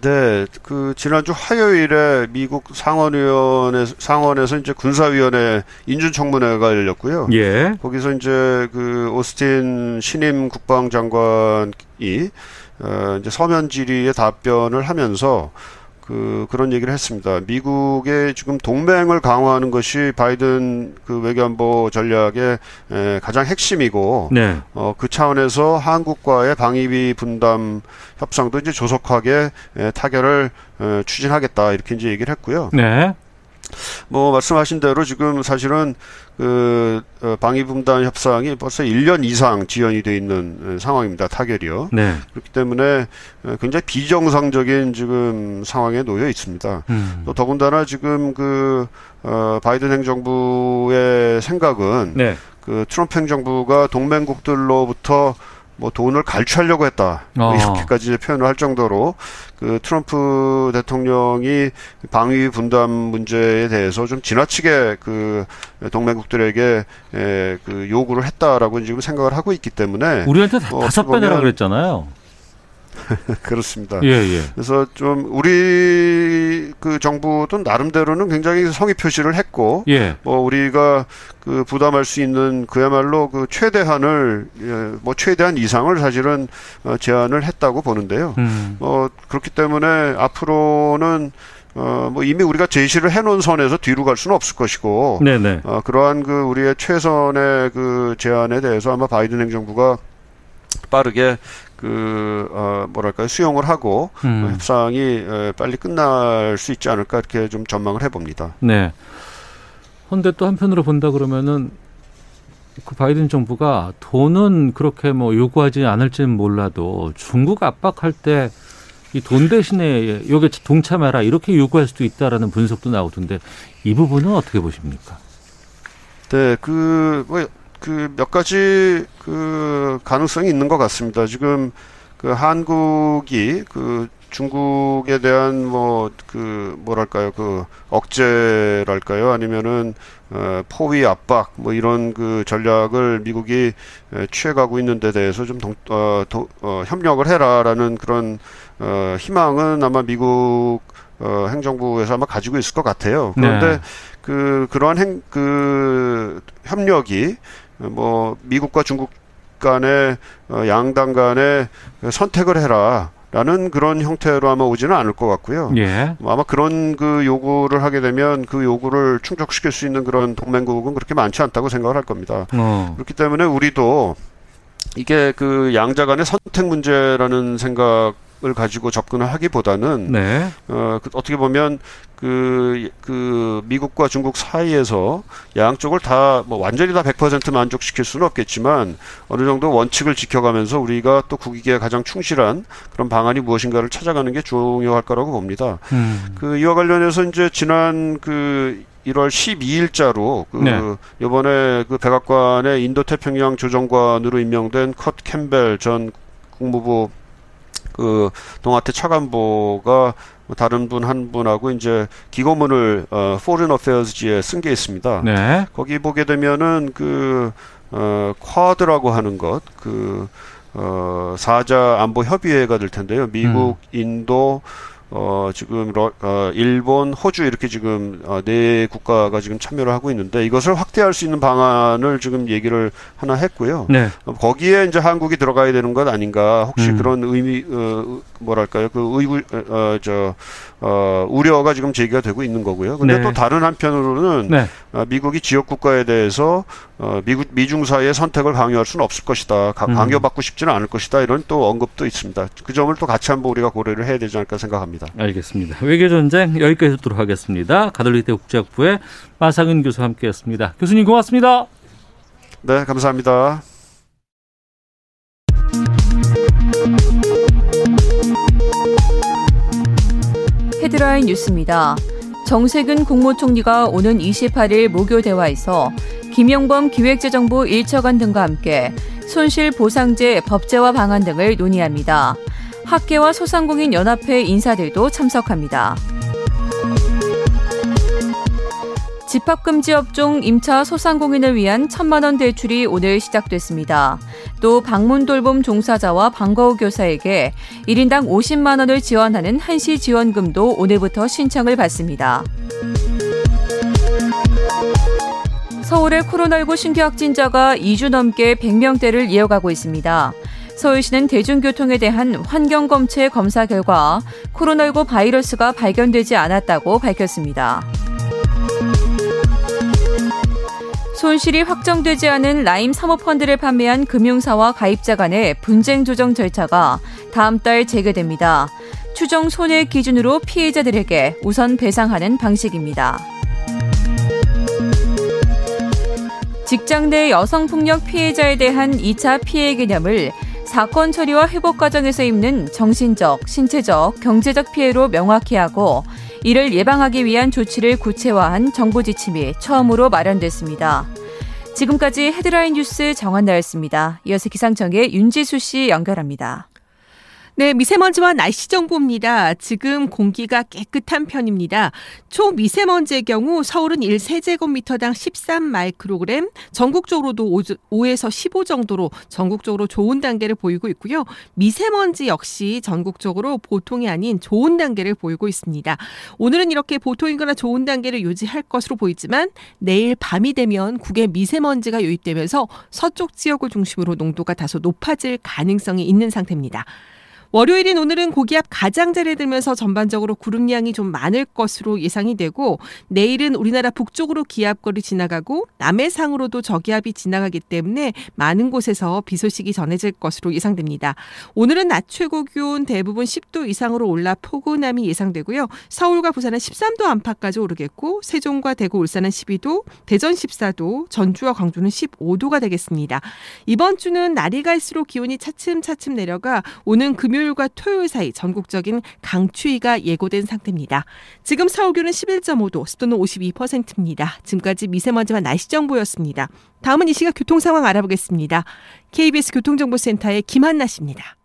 네, 그 지난주 화요일에 미국 상원위원회 상원에서 이제 군사위원회 인준청문회가 열렸고요. 예. 거기서 이제 그 오스틴 신임 국방장관이 어, 이제 서면 질의에 답변을 하면서 그 그런 얘기를 했습니다. 미국의 지금 동맹을 강화하는 것이 바이든 그 외교안보 전략의 에, 가장 핵심이고 네. 어, 그 차원에서 한국과의 방위비 분담 협상도 이제 조속하게 에, 타결을 에, 추진하겠다 이렇게 이제 얘기를 했고요. 네. 뭐 말씀하신 대로 지금 사실은 그 어, 방위 분담 협상이 벌써 1년 이상 지연이 돼 있는 에, 상황입니다. 타결이요. 네. 그렇기 때문에 에, 굉장히 비정상적인 지금 상황에 놓여 있습니다. 음. 또 더군다나 지금 그 어, 바이든 행정부의 생각은 네. 그 트럼프 행정부가 동맹국들로부터 뭐 돈을 갈취하려고 했다 뭐 어. 이렇게까지 표현을 할 정도로 그 트럼프 대통령이 방위 분담 문제에 대해서 좀 지나치게 그 동맹국들에게 에, 그 요구를 했다라고 지금 생각을 하고 있기 때문에 우리한테 어, 다섯 어떻게 배 내라 보면- 그랬잖아요. 그렇습니다. 예, 예. 그래서 좀 우리 그 정부도 나름대로는 굉장히 성의 표시를 했고 예. 뭐 우리가 그 부담할 수 있는 그야말로 그 최대한을 예, 뭐 최대한 이상을 사실은 어, 제안을 했다고 보는데요. 음. 어 그렇기 때문에 앞으로는 어뭐 이미 우리가 제시를 해놓은 선에서 뒤로 갈 수는 없을 것이고 네, 네. 어 그러한 그 우리의 최선의 그 제안에 대해서 아마 바이든 행정부가 빠르게 그 어, 뭐랄까요 수용을 하고 어, 음. 협상이 에, 빨리 끝날 수 있지 않을까 이렇게 좀 전망을 해봅니다. 네. 근데 또 한편으로 본다 그러면은 그 바이든 정부가 돈은 그렇게 뭐 요구하지 않을지는 몰라도 중국 압박할 때 이 돈 대신에 여기 동참해라 이렇게 요구할 수도 있다라는 분석도 나오던데 이 부분은 어떻게 보십니까? 네, 그, 뭐, 그 몇 가지 그그 가능성이 있는 것 같습니다. 지금 그 한국이 그 중국에 대한 뭐 그 뭐랄까요 그 억제랄까요 아니면은 어, 포위 압박 뭐 이런 그 전략을 미국이 에, 취해가고 있는 데 대해서 좀 동, 어, 도, 어, 협력을 해라라는 그런 어, 희망은 아마 미국 어, 행정부에서 아마 가지고 있을 것 같아요. 그런데 네. 그 그러한 행 그 협력이 뭐 미국과 중국 간의 어, 양당 간에 선택을 해라 라는 그런 형태로 아마 오지는 않을 것 같고요. 예. 아마 그런 그 요구를 하게 되면 그 요구를 충족시킬 수 있는 그런 동맹국은 그렇게 많지 않다고 생각을 할 겁니다. 어. 그렇기 때문에 우리도 이게 그 양자 간의 선택 문제라는 생각 을 가지고 접근을 하기보다는 네. 어, 그, 어떻게 보면 그, 그, 미국과 중국 사이에서 양쪽을 다, 뭐, 완전히 다 100% 만족시킬 수는 없겠지만, 어느 정도 원칙을 지켜가면서 우리가 또 국익에 가장 충실한 그런 방안이 무엇인가를 찾아가는 게 중요할 거라고 봅니다. 음. 그, 이와 관련해서 이제 지난 그, 1월 12일자로 그 네. 이번에 그 백악관의 인도 태평양 조정관으로 임명된 커트 캠벨 전 국무부 그 동아태 차관보가 다른 분 한 분하고 이제 기고문을 어 Foreign Affairs지에 쓴 게 있습니다. 네. 거기 보게 되면은 그, 어, 쿼드라고 하는 것, 그, 어, 사자 안보 협의회가 될 텐데요. 미국, 인도, 어, 지금, 러, 어, 일본, 호주 이렇게 지금, 어, 네 국가가 지금 참여를 하고 있는데 이것을 확대할 수 있는 방안을 지금 얘기를 하나 했고요. 네. 어, 거기에 이제 한국이 들어가야 되는 것 아닌가 혹시 음. 그런 의미 어, 뭐랄까요 그 의구 어저 어, 우려가 지금 제기가 되고 있는 거고요. 근데 네. 또 다른 한편으로는 네. 어, 미국이 지역 국가에 대해서 어, 미국 미중 사이의 선택을 강요할 수는 없을 것이다. 가- 음. 강요받고 싶지는 않을 것이다. 이런 또 언급도 있습니다. 그 점을 또 같이 한번 우리가 고려를 해야 되지 않을까 생각합니다. 알겠습니다. 외교 전쟁 여기까지 듣도록 하겠습니다. 가톨릭대 국제학부의 마상은 교수와 함께했습니다. 교수님 고맙습니다. 네, 감사합니다. 헤드라인 뉴스입니다. 정세균 국무총리가 오는 28일 모교 대화에서 김영범 기획재정부 1차관 등과 함께 손실 보상제 법제화 방안 등을 논의합니다. 학계와 소상공인 연합회 인사들도 참석합니다. 집합금지 업종 임차 소상공인을 위한 천만 원 대출이 오늘 시작됐습니다. 또 방문 돌봄 종사자와 방과후 교사에게 1인당 50만 원을 지원하는 한시 지원금도 오늘부터 신청을 받습니다. 서울의 코로나19 신규 확진자가 2주 넘게 100명대를 이어가고 있습니다. 서울시는 대중교통에 대한 환경검체 검사 결과 코로나19 바이러스가 발견되지 않았다고 밝혔습니다. 손실이 확정되지 않은 라임 사모펀드를 판매한 금융사와 가입자 간의 분쟁 조정 절차가 다음 달 재개됩니다. 추정 손해 기준으로 피해자들에게 우선 배상하는 방식입니다. 직장 내 여성폭력 피해자에 대한 2차 피해 개념을 사건 처리와 회복 과정에서 입는 정신적, 신체적, 경제적 피해로 명확히 하고 이를 예방하기 위한 조치를 구체화한 정부 지침이 처음으로 마련됐습니다. 지금까지 헤드라인 뉴스 정한나였습니다. 이어서 기상청의 윤지수 씨 연결합니다. 네, 미세먼지와 날씨 정보입니다. 지금 공기가 깨끗한 편입니다. 초미세먼지의 경우 서울은 1세제곱미터당 13마이크로그램, 전국적으로도 5에서 15 정도로 전국적으로 좋은 단계를 보이고 있고요. 미세먼지 역시 전국적으로 보통이 아닌 좋은 단계를 보이고 있습니다. 오늘은 이렇게 보통이거나 좋은 단계를 유지할 것으로 보이지만 내일 밤이 되면 국외 미세먼지가 유입되면서 서쪽 지역을 중심으로 농도가 다소 높아질 가능성이 있는 상태입니다. 월요일인 오늘은 고기압 가장자리에 들면서 전반적으로 구름량이 좀 많을 것으로 예상이 되고 내일은 우리나라 북쪽으로 기압거리 지나가고 남해상으로도 저기압이 지나가기 때문에 많은 곳에서 비 소식이 전해질 것으로 예상됩니다. 오늘은 낮 최고 기온 대부분 10도 이상으로 올라 포근함이 예상되고요. 서울과 부산은 13도 안팎까지 오르겠고 세종과 대구 울산은 12도, 대전 14도, 전주와 광주는 15도가 되겠습니다. 이번 주는 날이 갈수록 기온이 차츰차츰 내려가 오는 금요 일 월요일과 토요일 사이 전국적인 강추위가 예고된 상태입니다. 지금 서울 기온은 11.5도, 습도는 52%입니다. 지금까지 미세먼지와 날씨 정보였습니다. 다음은 이 시각 교통 상황 알아보겠습니다. KBS 교통정보센터의 김한나 씨입니다.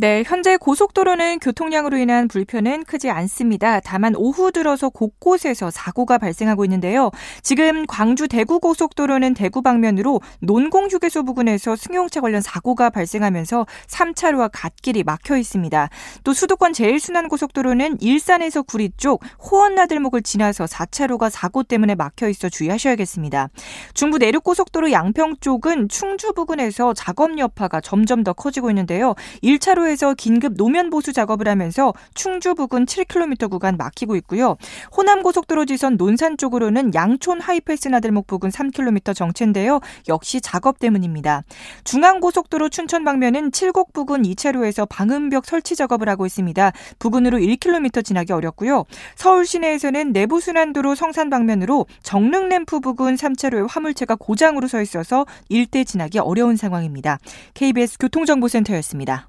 네, 현재 고속도로는 교통량으로 인한 불편은 크지 않습니다. 다만 오후 들어서 곳곳에서 사고가 발생하고 있는데요. 지금 광주 대구 고속도로는 대구 방면으로 논공 휴게소 부근에서 승용차 관련 사고가 발생하면서 3차로와 갓길이 막혀 있습니다. 또 수도권 제일순환 고속도로는 일산에서 구리 쪽 호원나들목을 지나서 4차로가 사고 때문에 막혀 있어 주의하셔야겠습니다. 중부 내륙 고속도로 양평 쪽은 충주 부근에서 작업 여파가 점점 더 커지고 있는데요. 1차로 에서 긴급 노면 보수 작업을 하면서 충주 부근 7km 구간 막히고 있고요. 호남 고속도로 지선 논산 쪽으로는 양촌 하이패스 나들목 부근 3km 정체인데요. 역시 작업 때문입니다. 중앙 고속도로 춘천 방면은 칠곡 부근 2차로에서 방음벽 설치 작업을 하고 있습니다. 부근으로 1km 지나기 어렵고요. 서울 시내에서는 내부 순환도로 성산 방면으로 정릉 램프 부근 3차로에 화물차가 고장으로 서 있어서 일대 지나기 어려운 상황입니다. KBS 교통정보센터였습니다.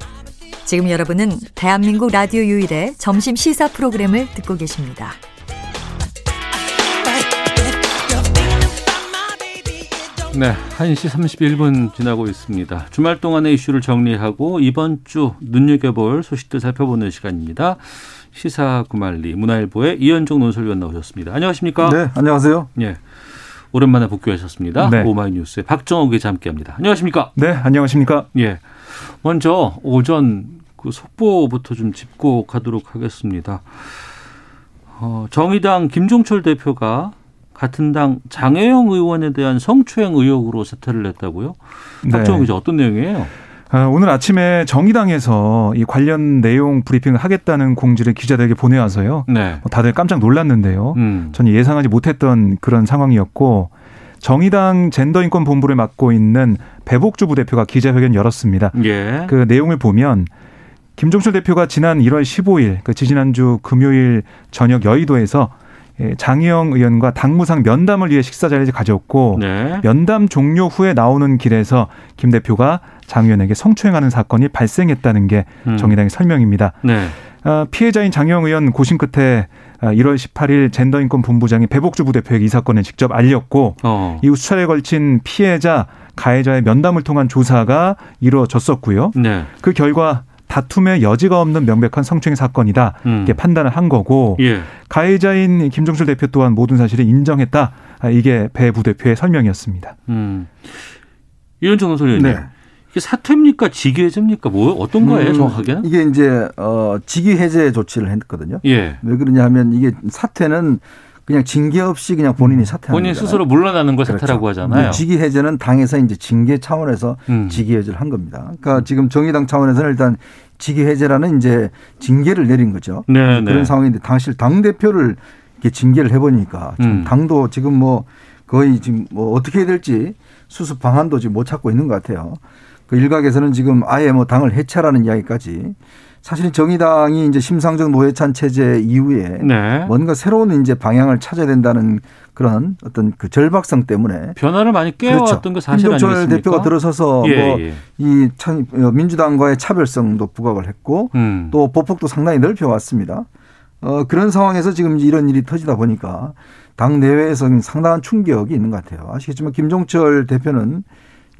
지금 여러분은 대한민국 라디오 유일의 점심 시사 프로그램을 듣고 계십니다. 네, 1시 31분 지나고 있습니다. 주말 동안의 이슈를 정리하고 이번 주 눈여겨볼 소식들 살펴보는 시간입니다. 시사 구말리 문화일보의 이현종 논설위원 나오셨습니다. 안녕하십니까? 네, 안녕하세요. 예. 오랜만에 복귀하셨습니다. 네. 오마이뉴스의 박정호 기자 함께합니다. 안녕하십니까? 네, 안녕하십니까? 예. 먼저 오전 그 속보부터 좀 짚고 가도록 하겠습니다. 어, 정의당 김종철 대표가 같은 당 장혜영 의원에 대한 성추행 의혹으로 사퇴를 했다고요? 박정호 네. 기자 어떤 내용이에요? 아, 오늘 아침에 정의당에서 이 관련 내용 브리핑을 하겠다는 공지를 기자들에게 보내와서요. 네. 뭐 다들 깜짝 놀랐는데요. 음. 전혀 예상하지 못했던 그런 상황이었고 정의당 젠더인권 본부를 맡고 있는 배복주 부대표가 기자회견 열었습니다. 예. 그 내용을 보면 김종철 대표가 지난 1월 15일 그 지지난주 금요일 저녁 여의도에서 예, 장희영 의원과 당무상 면담을 위해 식사 자리를 가졌고 네. 면담 종료 후에 나오는 길에서 김 대표가 장 의원에게 성추행하는 사건이 발생했다는 게 음. 정의당의 설명입니다. 네. 아, 피해자인 장영 의원 고심 끝에 아, 1월 18일 젠더인권 본부장이 배복주 부대표에게 이 사건을 직접 알렸고 어. 이후 수차례 걸친 피해자 가해자의 면담을 통한 조사가 이루어졌었고요. 네. 그 결과 다툼의 여지가 없는 명백한 성추행 사건이다 음. 이렇게 판단을 한 거고 예. 가해자인 김종철 대표 또한 모든 사실을 인정했다 아, 이게 배 부대표의 설명이었습니다. 음. 이현정 논설위원님. 네. 이게 사퇴입니까? 직위해제입니까? 뭐 어떤 거예요, 음, 정확하게는? 이게 이제 어 직위 해제 조치를 했거든요. 예. 왜 그러냐 하면 이게 사퇴는 그냥 징계 없이 그냥 본인이 사퇴하는 본인 거잖아요. 스스로 물러나는 걸 사퇴라고 그렇죠. 하잖아요. 근데 직위 해제는 당에서 이제 징계 차원에서 음. 직위 해제를 한 겁니다. 그러니까 지금 정의당 차원에서는 일단 직위 해제라는 이제 징계를 내린 거죠. 네, 그런 네. 상황인데 당시 당 대표를 이렇게 징계를 해보니까 음. 당도 지금 뭐 거의 지금 뭐 어떻게 해야 될지 수습 방안도 지금 못 찾고 있는 것 같아요. 그 일각에서는 지금 아예 뭐 당을 해체라는 이야기까지 사실은 정의당이 이제 심상정 노회찬 체제 이후에 네. 뭔가 새로운 이제 방향을 찾아야 된다는 그런 어떤 그 절박성 때문에 변화를 많이 깨워왔던 게 사실 김종철 아니겠습니까? 대표가 들어서서 예, 뭐 예. 이 참 민주당과의 차별성도 부각을 했고 음. 또 보폭도 상당히 넓혀왔습니다. 어, 그런 상황에서 지금 이런 일이 터지다 보니까 당 내외에서 상당한 충격이 있는 것 같아요. 아시겠지만 김종철 대표는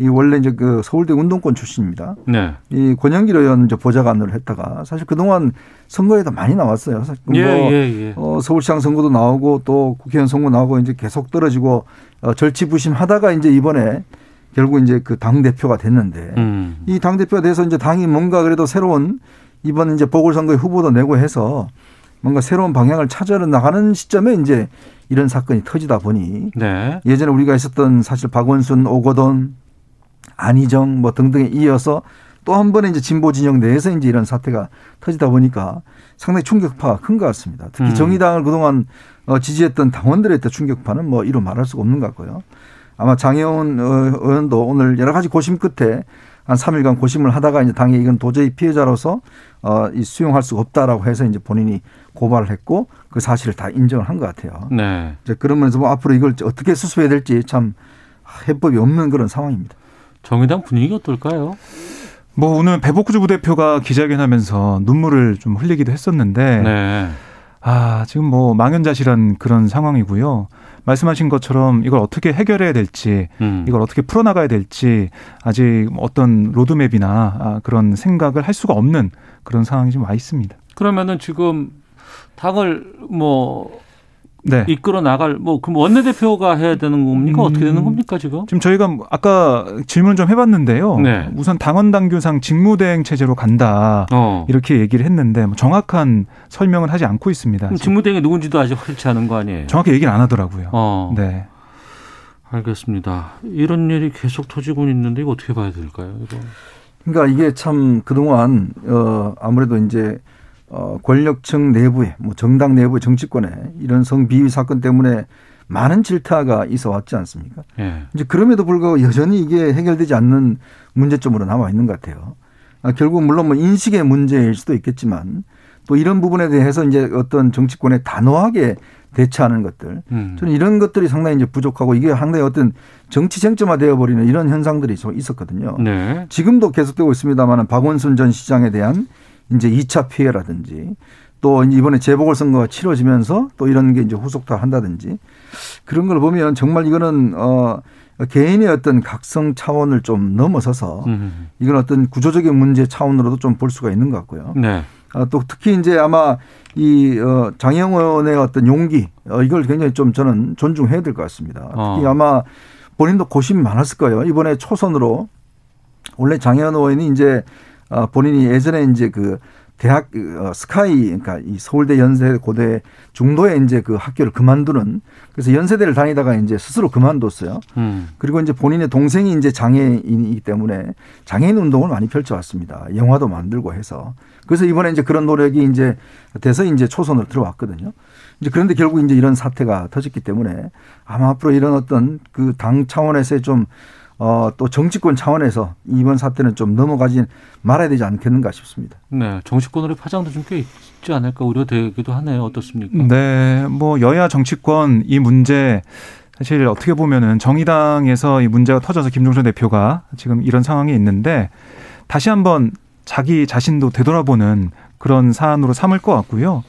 이 원래 이제 그 서울대 운동권 출신입니다. 네. 이 권영길 의원 이제 보좌관으로 했다가 사실 그동안 선거에도 많이 나왔어요. 사실 뭐 예, 예, 예. 어, 서울시장 선거도 나오고 또 국회의원 선거 나오고 이제 계속 떨어지고 어, 절치부심하다가 이제 이번에 결국 이제 그 당 대표가 됐는데 음. 이당 대표가 돼서 이제 당이 뭔가 그래도 새로운 이번 이제 보궐선거에 후보도 내고 해서 뭔가 새로운 방향을 찾아 나가는 시점에 이제 이런 사건이 터지다 보니 네. 예전에 우리가 있었던 사실 박원순, 오거돈, 안희정 뭐 등등에 이어서 또 한 번에 이제 진보 진영 내에서 이제 이런 사태가 터지다 보니까 상당히 충격파가 큰 것 같습니다. 특히 음. 정의당을 그동안 어, 지지했던 당원들의 또 충격파는 뭐 이루 말할 수가 없는 것 같고요. 아마 장혜원 어, 의원도 오늘 여러 가지 고심 끝에 한 3일간 고심을 하다가 이제 당에 이건 도저히 피해자로서 어, 이 수용할 수가 없다라고 해서 이제 본인이 고발을 했고 그 사실을 다 인정을 한 것 같아요. 네. 이제 그러면서 뭐 앞으로 이걸 어떻게 수습해야 될지 참 해법이 없는 그런 상황입니다. 정의당 분위기 어떨까요? 뭐 오늘 배복구 부대표가 기자회견하면서 눈물을 좀 흘리기도 했었는데 네. 아 지금 뭐 망연자실한 그런 상황이고요. 말씀하신 것처럼 이걸 어떻게 해결해야 될지 음. 이걸 어떻게 풀어나가야 될지 아직 어떤 로드맵이나 아, 그런 생각을 할 수가 없는 그런 상황이 좀와 있습니다. 그러면은 지금 당을 뭐 네. 이끌어 나갈 뭐 그럼 원내대표가 해야 되는 겁니까? 어떻게 되는 겁니까 지금? 지금 저희가 뭐 아까 질문 좀 해봤는데요. 네. 우선 당원 당규상 직무대행 체제로 간다 어. 이렇게 얘기를 했는데 뭐 정확한 설명을 하지 않고 있습니다. 직무대행이 누군지도 아직 확실치 않은 거 아니에요? 정확히 얘기를 안 하더라고요. 어. 네. 알겠습니다. 이런 일이 계속 터지고 있는데 이거 어떻게 봐야 될까요? 이거. 그러니까 이게 참 그동안 어 아무래도 이제 어 권력층 내부에 뭐 정당 내부 정치권에 이런 성비위 사건 때문에 많은 질타가 있어 왔지 않습니까? 예. 이제 그럼에도 불구하고 여전히 이게 해결되지 않는 문제점으로 남아 있는 것 같아요. 아, 결국 물론 뭐 인식의 문제일 수도 있겠지만 또 이런 부분에 대해서 이제 어떤 정치권에 단호하게 대처하는 것들 음. 저는 이런 것들이 상당히 이제 부족하고 이게 상당히 어떤 정치 쟁점화 되어 버리는 이런 현상들이 좀 있었거든요. 네. 지금도 계속되고 있습니다만은 박원순 전 시장에 대한 이제 2차 피해라든지 또 이번에 재보궐선거가 치러지면서 또 이런 게 이제 후속화 한다든지 그런 걸 보면 정말 이거는 어 개인의 어떤 각성 차원을 좀 넘어서서 음. 이건 어떤 구조적인 문제 차원으로도 좀 볼 수가 있는 것 같고요. 네. 아, 또 특히 이제 아마 이 어, 장영원의 어떤 용기 어, 이걸 굉장히 좀 저는 존중해야 될 것 같습니다. 특히 어. 아마 본인도 고심이 많았을 거예요. 이번에 초선으로 원래 장현 의원이 이제 어, 본인이 예전에 이제 그 대학 어, 스카이 그러니까 이 서울대 연세 고대 중도에 이제 그 학교를 그만두는 그래서 연세대를 다니다가 이제 스스로 그만뒀어요. 음. 그리고 이제 본인의 동생이 이제 장애인이기 때문에 장애인 운동을 많이 펼쳐왔습니다. 영화도 만들고 해서. 그래서 이번에 이제 그런 노력이 이제 돼서 이제 초선으로 들어왔거든요. 이제 그런데 결국 이제 이런 사태가 터졌기 때문에 아마 앞으로 이런 어떤 그 당 차원에서의 좀 어, 또 정치권 차원에서 이번 사태는 좀 넘어가지 말아야 되지 않겠는가 싶습니다. 네. 정치권으로의 파장도 좀 꽤 있지 않을까 우려되기도 하네요. 어떻습니까? 네, 뭐 여야 정치권 이 문제 사실 어떻게 보면은 정의당에서 이 문제가 터져서 김종철 대표가 지금 이런 상황이 있는데 다시 한번 자기 자신도 되돌아보는 그런 사안으로 삼을 것 같고요.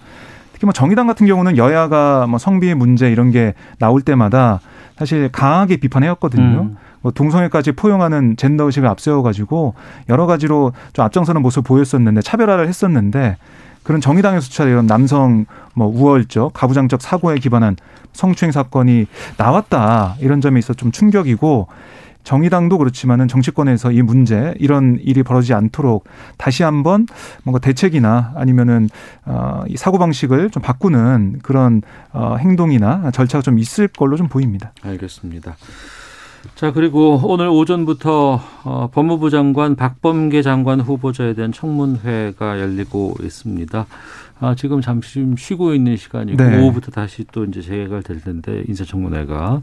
특히 뭐 정의당 같은 경우는 여야가 뭐 성비의 문제 이런 게 나올 때마다 사실 강하게 비판해왔거든요. 음. 뭐 동성애까지 포용하는 젠더 의식을 앞세워가지고 여러 가지로 좀 앞장서는 모습을 보였었는데 차별화를 했었는데 그런 정의당에 수출한 이런 남성 뭐 우월적 가부장적 사고에 기반한 성추행 사건이 나왔다 이런 점에 있어 좀 충격이고 정의당도 그렇지만은 정치권에서 이 문제 이런 일이 벌어지지 않도록 다시 한번 뭔가 대책이나 아니면은 어이 사고 방식을 좀 바꾸는 그런 어 행동이나 절차가 좀 있을 걸로 좀 보입니다. 알겠습니다. 자 그리고 오늘 오전부터 어, 법무부 장관 박범계 장관 후보자에 대한 청문회가 열리고 있습니다. 아, 지금 잠시 좀 쉬고 있는 시간이고 네. 오후부터 다시 또 이제 재개갈 텐데 인사청문회가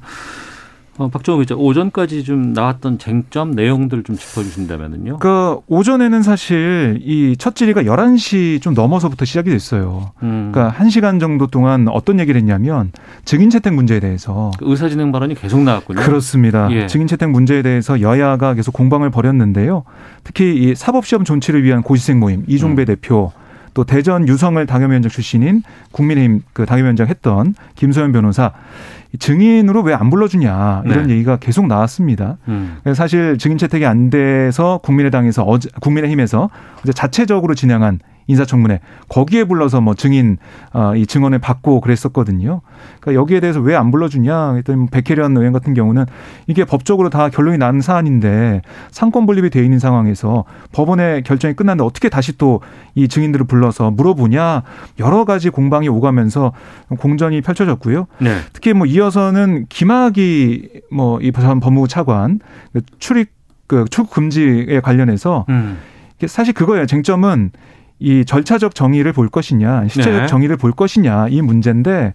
어, 박정호 기자 오전까지 좀 나왔던 쟁점 내용들 좀 짚어주신다면은요. 그 오전에는 사실 이 첫 질의가 11시 좀 넘어서부터 시작이 됐어요. 음, 그러니까 1시간 정도 동안 어떤 얘기를 했냐면 증인 채택 문제에 대해서 그 의사진행 발언이 계속 나왔군요. 그렇습니다. 예. 증인 채택 문제에 대해서 여야가 계속 공방을 벌였는데요. 특히 이 사법시험 존치를 위한 고시생 모임 이종배 음. 대표 또 대전 유성을 당협위원장 출신인 국민의힘 그 당협위원장 했던 김소연 변호사 이 증인으로 왜 안 불러주냐 이런 네. 얘기가 계속 나왔습니다. 음, 사실 증인 채택이 안 돼서 국민의당에서 어제 국민의힘에서 어제 자체적으로 진행한 인사청문회 거기에 불러서 뭐 증인 어, 이 증언을 받고 그랬었거든요. 그러니까 여기에 대해서 왜 안 불러주냐 했더니 뭐 백혜련 의원 같은 경우는 이게 법적으로 다 결론이 난 사안인데 상권 분립이 돼 있는 상황에서 법원의 결정이 끝났는데 어떻게 다시 또 이 증인들을 불러서 물어보냐 여러 가지 공방이 오가면서 공전이 펼쳐졌고요. 네. 특히 뭐 이 어서는 김학이 뭐 이 법무부 차관 그 출입 그 출국 금지에 관련해서 음, 사실 그거예요. 쟁점은 이 절차적 정의를 볼 것이냐, 실체적 네. 정의를 볼 것이냐 이 문제인데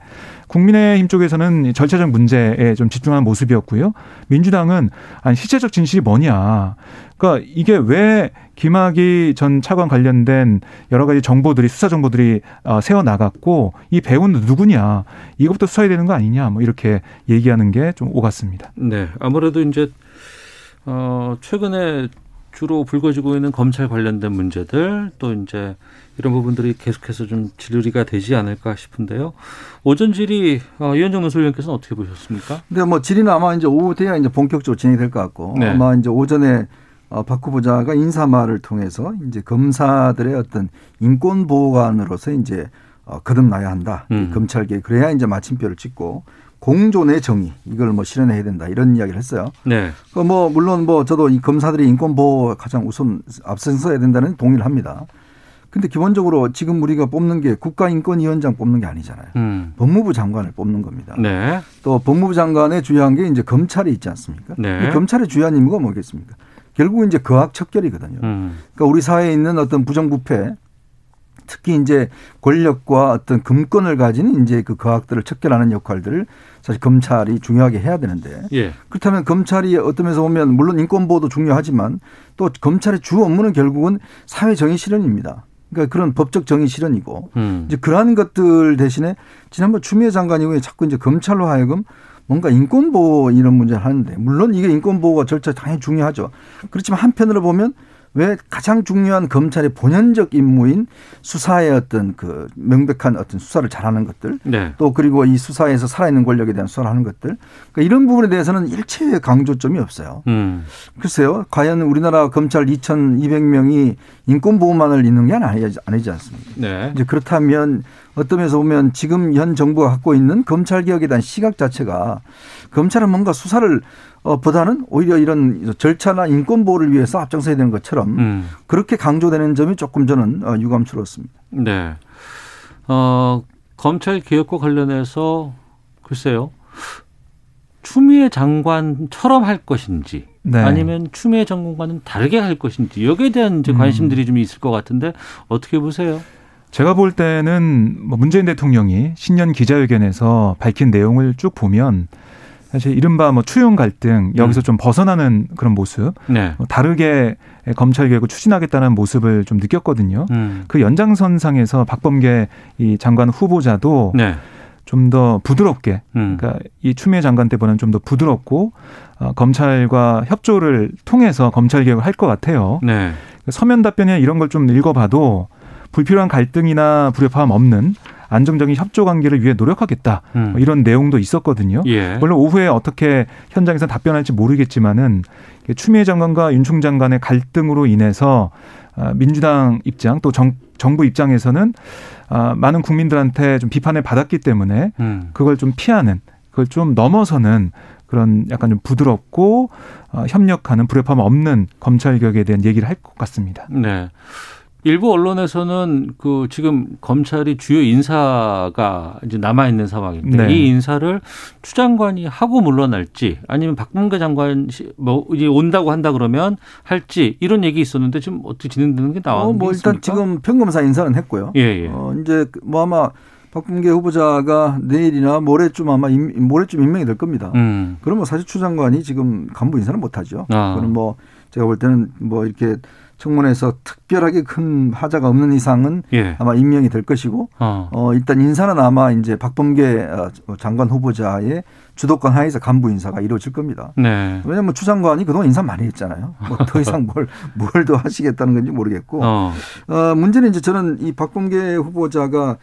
국민의힘 쪽에서는 이 절차적 문제에 좀 집중하는 모습이었고요. 민주당은 아니 실체적 진실이 뭐냐. 그러니까 이게 왜 김학의 전 차관 관련된 여러 가지 정보들이 수사 정보들이 어, 새어 나갔고 이 배우는 누구냐 이것부터 수사해야 되는 거 아니냐 뭐 이렇게 얘기하는 게 좀 오갔습니다. 네, 아무래도 이제 어 최근에 주로 불거지고 있는 검찰 관련된 문제들 또 이제 이런 부분들이 계속해서 좀 질의가 되지 않을까 싶은데요. 오전 질의 어, 이현정 논설위원께서는 어떻게 보셨습니까? 근데 뭐 질의는 아마 이제 오후 돼야 이제 본격적으로 진행이 될 것 같고 네. 아마 이제 오전에 어, 박 후보자가 인사말을 통해서 이제 검사들의 어떤 인권 보호관으로서 이제 어, 거듭나야 한다. 음. 검찰계 그래야 이제 마침표를 찍고 공존의 정의 이걸 뭐 실현해야 된다 이런 이야기를 했어요. 네. 그뭐 물론 뭐 저도 이 검사들이 인권 보호 가장 우선 앞서서야 된다는 동의를 합니다. 근데 기본적으로 지금 우리가 뽑는 게 국가인권위원장 뽑는 게 아니잖아요. 음. 법무부 장관을 뽑는 겁니다. 네. 또 법무부 장관의 주요한 게 이제 검찰이 있지 않습니까? 네. 이 검찰의 주요한 임무가 뭐겠습니까? 결국 이제 거학 척결이거든요. 음. 그러니까 우리 사회에 있는 어떤 부정부패, 특히 이제 권력과 어떤 금권을 가진 이제 그 거학들을 척결하는 역할들을 사실 검찰이 중요하게 해야 되는데 예. 그렇다면 검찰이 어떤 면에서 보면 물론 인권보호도 중요하지만 또 검찰의 주 업무는 결국은 사회 정의 실현입니다. 그러니까 그런 법적 정의 실현이고 음. 이제 그러한 것들 대신에 지난번 추미애 장관이 왜 자꾸 이제 검찰로 하여금 뭔가 인권보호 이런 문제를 하는데 물론 이게 인권보호가 절차 당연히 중요하죠. 그렇지만 한편으로 보면 왜 가장 중요한 검찰의 본연적 임무인 수사의 어떤 그 명백한 어떤 수사를 잘하는 것들 네. 또 그리고 이 수사에서 살아있는 권력에 대한 수사를 하는 것들 그러니까 이런 부분에 대해서는 일체의 강조점이 없어요. 음. 글쎄요, 과연 우리나라 검찰 2,200명이 인권 보호만을 있는 게 아니지, 아니지 않습니까? 네. 이제 그렇다면 어떤 면에서 보면 지금 현 정부가 갖고 있는 검찰 개혁에 대한 시각 자체가 검찰은 뭔가 수사를 어, 보다는 오히려 이런 절차나 인권 보호를 위해서 앞장서야 되는 것처럼 음. 그렇게 강조되는 점이 조금 저는 어, 유감스러웠습니다. 네. 어, 검찰 개혁과 관련해서 글쎄요. 추미애 장관처럼 할 것인지 네. 아니면 추미애 장관과는 다르게 할 것인지 여기에 대한 이제 음. 관심들이 좀 있을 것 같은데 어떻게 보세요? 제가 볼 때는 뭐 문재인 대통령이 신년 기자회견에서 밝힌 내용을 쭉 보면 사실 이른바 뭐 추용 갈등 여기서 좀 벗어나는 그런 모습, 네. 뭐 다르게 검찰 개혁을 추진하겠다는 모습을 좀 느꼈거든요. 음. 그 연장선상에서 박범계 이 장관 후보자도 네. 좀더 부드럽게, 음. 그러니까 이 추미애 장관 때보다는 좀 더 부드럽고 어, 검찰과 협조를 통해서 검찰 개혁을 할 것 같아요. 네. 서면 답변이나 이런 걸 좀 읽어봐도 불필요한 갈등이나 불협화음 없는 안정적인 협조 관계를 위해 노력하겠다 음. 뭐 이런 내용도 있었거든요. 예. 물론 오후에 어떻게 현장에서 답변할지 모르겠지만은 추미애 장관과 윤 총장 간의 갈등으로 인해서 아, 민주당 입장 또 정, 정부 입장에서는 아, 많은 국민들한테 좀 비판을 받았기 때문에 음. 그걸 좀 피하는 그걸 좀 넘어서는 그런 약간 좀 부드럽고 어, 협력하는 불협화음 없는 검찰 개혁에 대한 얘기를 할 것 같습니다. 네. 일부 언론에서는 그 지금 검찰이 주요 인사가 이제 남아 있는 상황인데 네. 이 인사를 추 장관이 하고 물러날지 아니면 박문계 장관 뭐 이제 온다고 한다 그러면 할지 이런 얘기 있었는데 지금 어떻게 진행되는 게 나와 어, 뭐 일단 지금 평검사 인사는 했고요. 예, 예. 어, 이제 뭐 아마 박범계 후보자가 내일이나 모레쯤 아마 임, 모레쯤 임명이 될 겁니다. 음. 그러면 사실 추 장관이 지금 간부 인사는 못하죠. 아. 그거는 뭐 제가 볼 때는 뭐 이렇게 청문회에서 특별하게 큰 하자가 없는 이상은 예. 아마 임명이 될 것이고 어. 어, 일단 인사는 아마 이제 박범계 어, 장관 후보자의 주도권 하에서 간부 인사가 이루어질 겁니다. 네. 왜냐하면 추 장관이 그동안 인사 많이 했잖아요. 뭐 더 이상 뭘, 뭘 더 하시겠다는 건지 모르겠고. 어. 어, 문제는 이제 저는 이 박범계 후보자가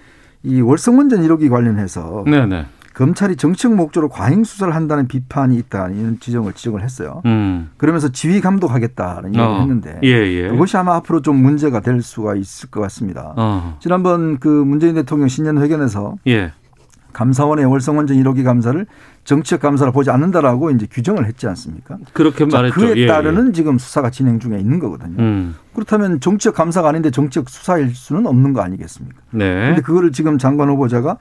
이 월성원전 1호기 관련해서 네, 네. 검찰이 정치적 목적으로 과잉 수사를 한다는 비판이 있다 이런 지적을 지적을 했어요. 음. 그러면서 지휘 감독하겠다는 얘기를 어. 했는데 예, 예. 그것이 아마 앞으로 좀 문제가 될 수가 있을 것 같습니다. 어. 지난번 그 문재인 대통령 신년 회견에서 예. 감사원의 월성원전 1호기 감사를 정치적 감사로 보지 않는다라고 이제 규정을 했지 않습니까? 그렇게 자, 말했죠. 그에 예, 따르는 지금 수사가 진행 중에 있는 거거든요. 음. 그렇다면 정치적 감사가 아닌데 정치적 수사일 수는 없는 거 아니겠습니까? 네. 근데 그거를 지금 장관 후보자가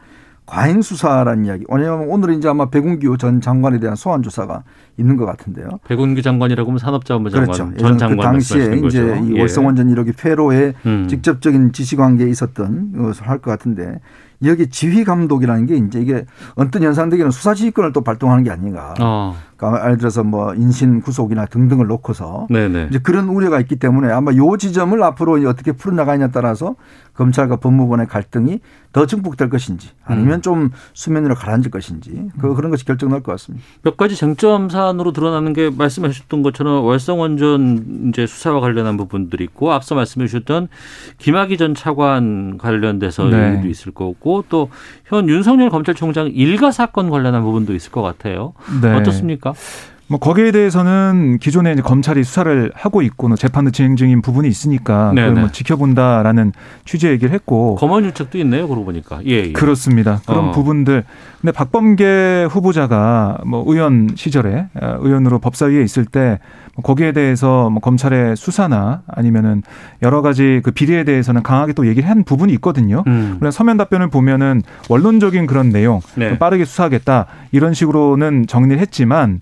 과잉 수사라는 이야기. 왜냐하면 오늘 이제 아마 백운규 전 장관에 대한 소환 조사가 있는 것 같은데요. 백운규 장관이라고 하면 산업자원부 장관 그렇죠. 전그 장관 당시에 말씀하시는 이제 거죠. 이 예. 월성원전 1호기 폐로에 음. 직접적인 지시관계에 있었던 것을 할 것 같은데 여기 지휘 감독이라는 게 이제 이게 언뜻 연상되기는 수사 지휘권을 또 발동하는 게 아닌가. 어. 그러니까 예를 들어서 뭐 인신 구속이나 등등을 놓고서 네네. 이제 그런 우려가 있기 때문에 아마 요 지점을 앞으로 어떻게 풀어 나가냐에 따라서 검찰과 법무부의 갈등이 더 증폭될 것인지 아니면 음. 좀 수면 위로 가라앉을 것인지 그 그런 것이 결정날 것 같습니다. 몇 가지 쟁점 사 안으로 드러나는 게 말씀하셨던 것처럼 월성원전 이제 수사와 관련한 부분들이 있고 앞서 말씀해 주셨던 김학의 전 차관 관련돼서 네. 얘기도 있을 거고 또 현 윤석열 검찰총장 일가 사건 관련한 부분도 있을 것 같아요. 네. 어떻습니까? 뭐 거기에 대해서는 기존에 이제 검찰이 수사를 하고 있고 뭐 재판도 진행 중인 부분이 있으니까 그걸 네네. 뭐 지켜본다라는 취지의 얘기를 했고 검언 유착도 있네요. 그러고 보니까. 예. 예. 그렇습니다. 그런 어. 부분들. 근데 박범계 후보자가 뭐 의원 시절에 어, 의원으로 법사위에 있을 때뭐 거기에 대해서 뭐 검찰의 수사나 아니면은 여러 가지 그 비리에 대해서는 강하게 또 얘기를 한 부분이 있거든요. 음. 그래서 서면 답변을 보면은 원론적인 그런 내용 네. 좀 빠르게 수사하겠다 이런 식으로는 정리를 했지만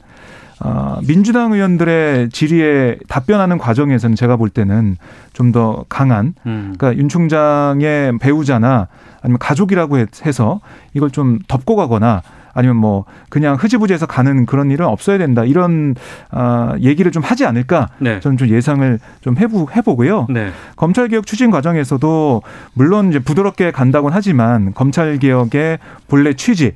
어, 민주당 의원들의 질의에 답변하는 과정에서는 제가 볼 때는 좀 더 강한 음. 그러니까 윤 총장의 배우자나 아니면 가족이라고 해- 해서 이걸 좀 덮고 가거나 아니면 뭐 그냥 흐지부지해서 가는 그런 일은 없어야 된다 이런 아, 얘기를 좀 하지 않을까 네. 저는 좀 예상을 좀 해보, 해보고요. 네. 검찰 개혁 추진 과정에서도 물론 이제 부드럽게 간다곤 하지만 검찰 개혁의 본래 취지,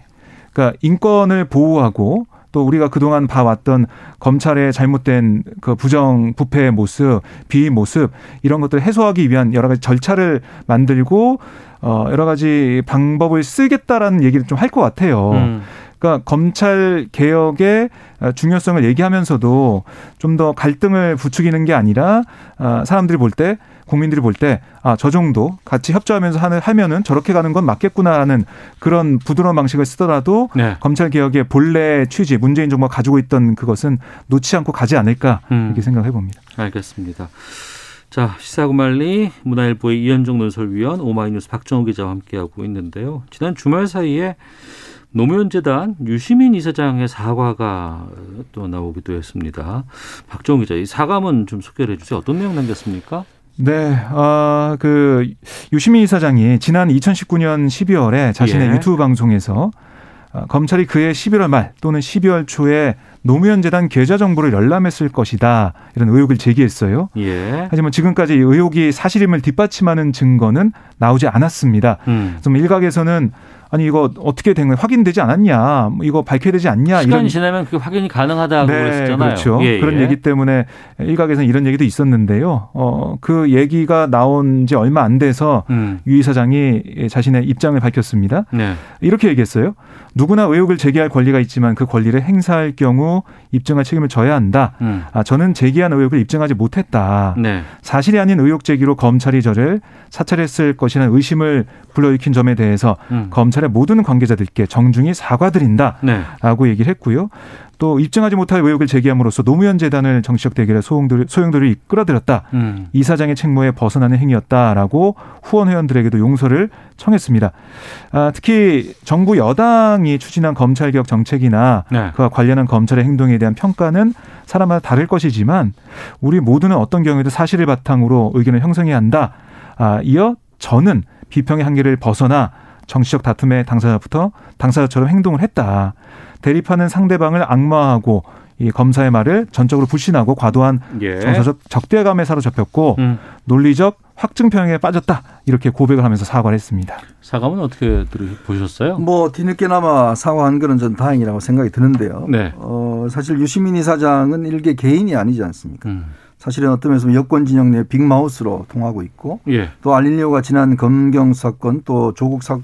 그러니까 인권을 보호하고 또 우리가 그동안 봐왔던 검찰의 잘못된 그 부정 부패의 모습, 비위 모습 이런 것들을 해소하기 위한 여러 가지 절차를 만들고 어 여러 가지 방법을 쓰겠다라는 얘기를 좀 할 것 같아요. 음. 그러니까 검찰 개혁의 중요성을 얘기하면서도 좀 더 갈등을 부추기는 게 아니라 아, 사람들이 볼 때 국민들이 볼 때 아 저 정도 같이 협조하면서 하는 하면은 저렇게 가는 건 맞겠구나라는 그런 부드러운 방식을 쓰더라도 네. 검찰 개혁의 본래 취지 문재인 정부가 가지고 있던 그것은 놓지 않고 가지 않을까 음. 이렇게 생각해 봅니다. 알겠습니다. 자, 시사구말리 문화일보의 이현종 논설위원 오마이뉴스 박정우 기자와 함께하고 있는데요. 지난 주말 사이에 노무현재단 유시민 이사장의 사과가 또 나오기도 했습니다. 박정우 기자, 이 사과문 좀 소개를 해주세요. 어떤 내용 남겼습니까? 네, 아, 그, 유시민 이사장이 지난 2019년 12월에 자신의 예. 유튜브 방송에서 아, 검찰이 그해 11월 말 또는 12월 초에 노무현 재단 계좌 정보를 열람했을 것이다. 이런 의혹을 제기했어요. 예. 하지만 지금까지 이 의혹이 사실임을 뒷받침하는 증거는 나오지 않았습니다. 음. 좀 일각에서는 아니 이거 어떻게 된 거야? 확인되지 않았냐? 뭐 이거 밝혀야 되지 않냐? 시간이 지나면 그 확인이 가능하다고 그랬었잖아요. 그렇죠. 예, 그런 예. 얘기 때문에 일각에서는 이런 얘기도 있었는데요. 어, 그 얘기가 나온 지 얼마 안 돼서 음. 유 이사장이 자신의 입장을 밝혔습니다. 네. 이렇게 얘기했어요. 누구나 의혹을 제기할 권리가 있지만 그 권리를 행사할 경우 입증할 책임을 져야 한다. 음. 아, 저는 제기한 의혹을 입증하지 못했다. 네. 사실이 아닌 의혹 제기로 검찰이 저를 사찰했을 것이라는 의심을 불러일으킨 점에 대해서 음. 검찰 의 모든 관계자들께 정중히 사과드린다. 네. 라고 얘기를 했고요. 또 입증하지 못할 의혹을 제기함으로써 노무현 재단을 정치적 대결에 소용돌이, 소용돌이 이끌어들였다. 음. 이사장의 책무에 벗어나는 행위였다라고 후원 회원들에게도 용서를 청했습니다. 아, 특히 정부 여당이 추진한 검찰개혁 정책이나 네. 그와 관련한 검찰의 행동에 대한 평가는 사람마다 다를 것이지만 우리 모두는 어떤 경우에도 사실을 바탕으로 의견을 형성해야 한다. 아, 이어 저는 비평의 한계를 벗어나 정치적 다툼의 당사자부터 당사자처럼 행동을 했다. 대립하는 상대방을 악마하고 이 검사의 말을 전적으로 불신하고 과도한 예. 정서적 적대감에 사로잡혔고 음. 논리적 확증평에 빠졌다 이렇게 고백을 하면서 사과를 했습니다. 사과문 어떻게 들으보셨어요? 뭐 뒤늦게나마 사과한 거는 전 다행이라고 생각이 드는데요. 네. 어, 사실 유시민 이사장은 일개 개인이 아니지 않습니까? 음. 사실은 어떤 면에서 여권 진영 내 빅마우스로 통하고 있고 예. 또 알릴리오가 지난 검경 사건 또 조국 사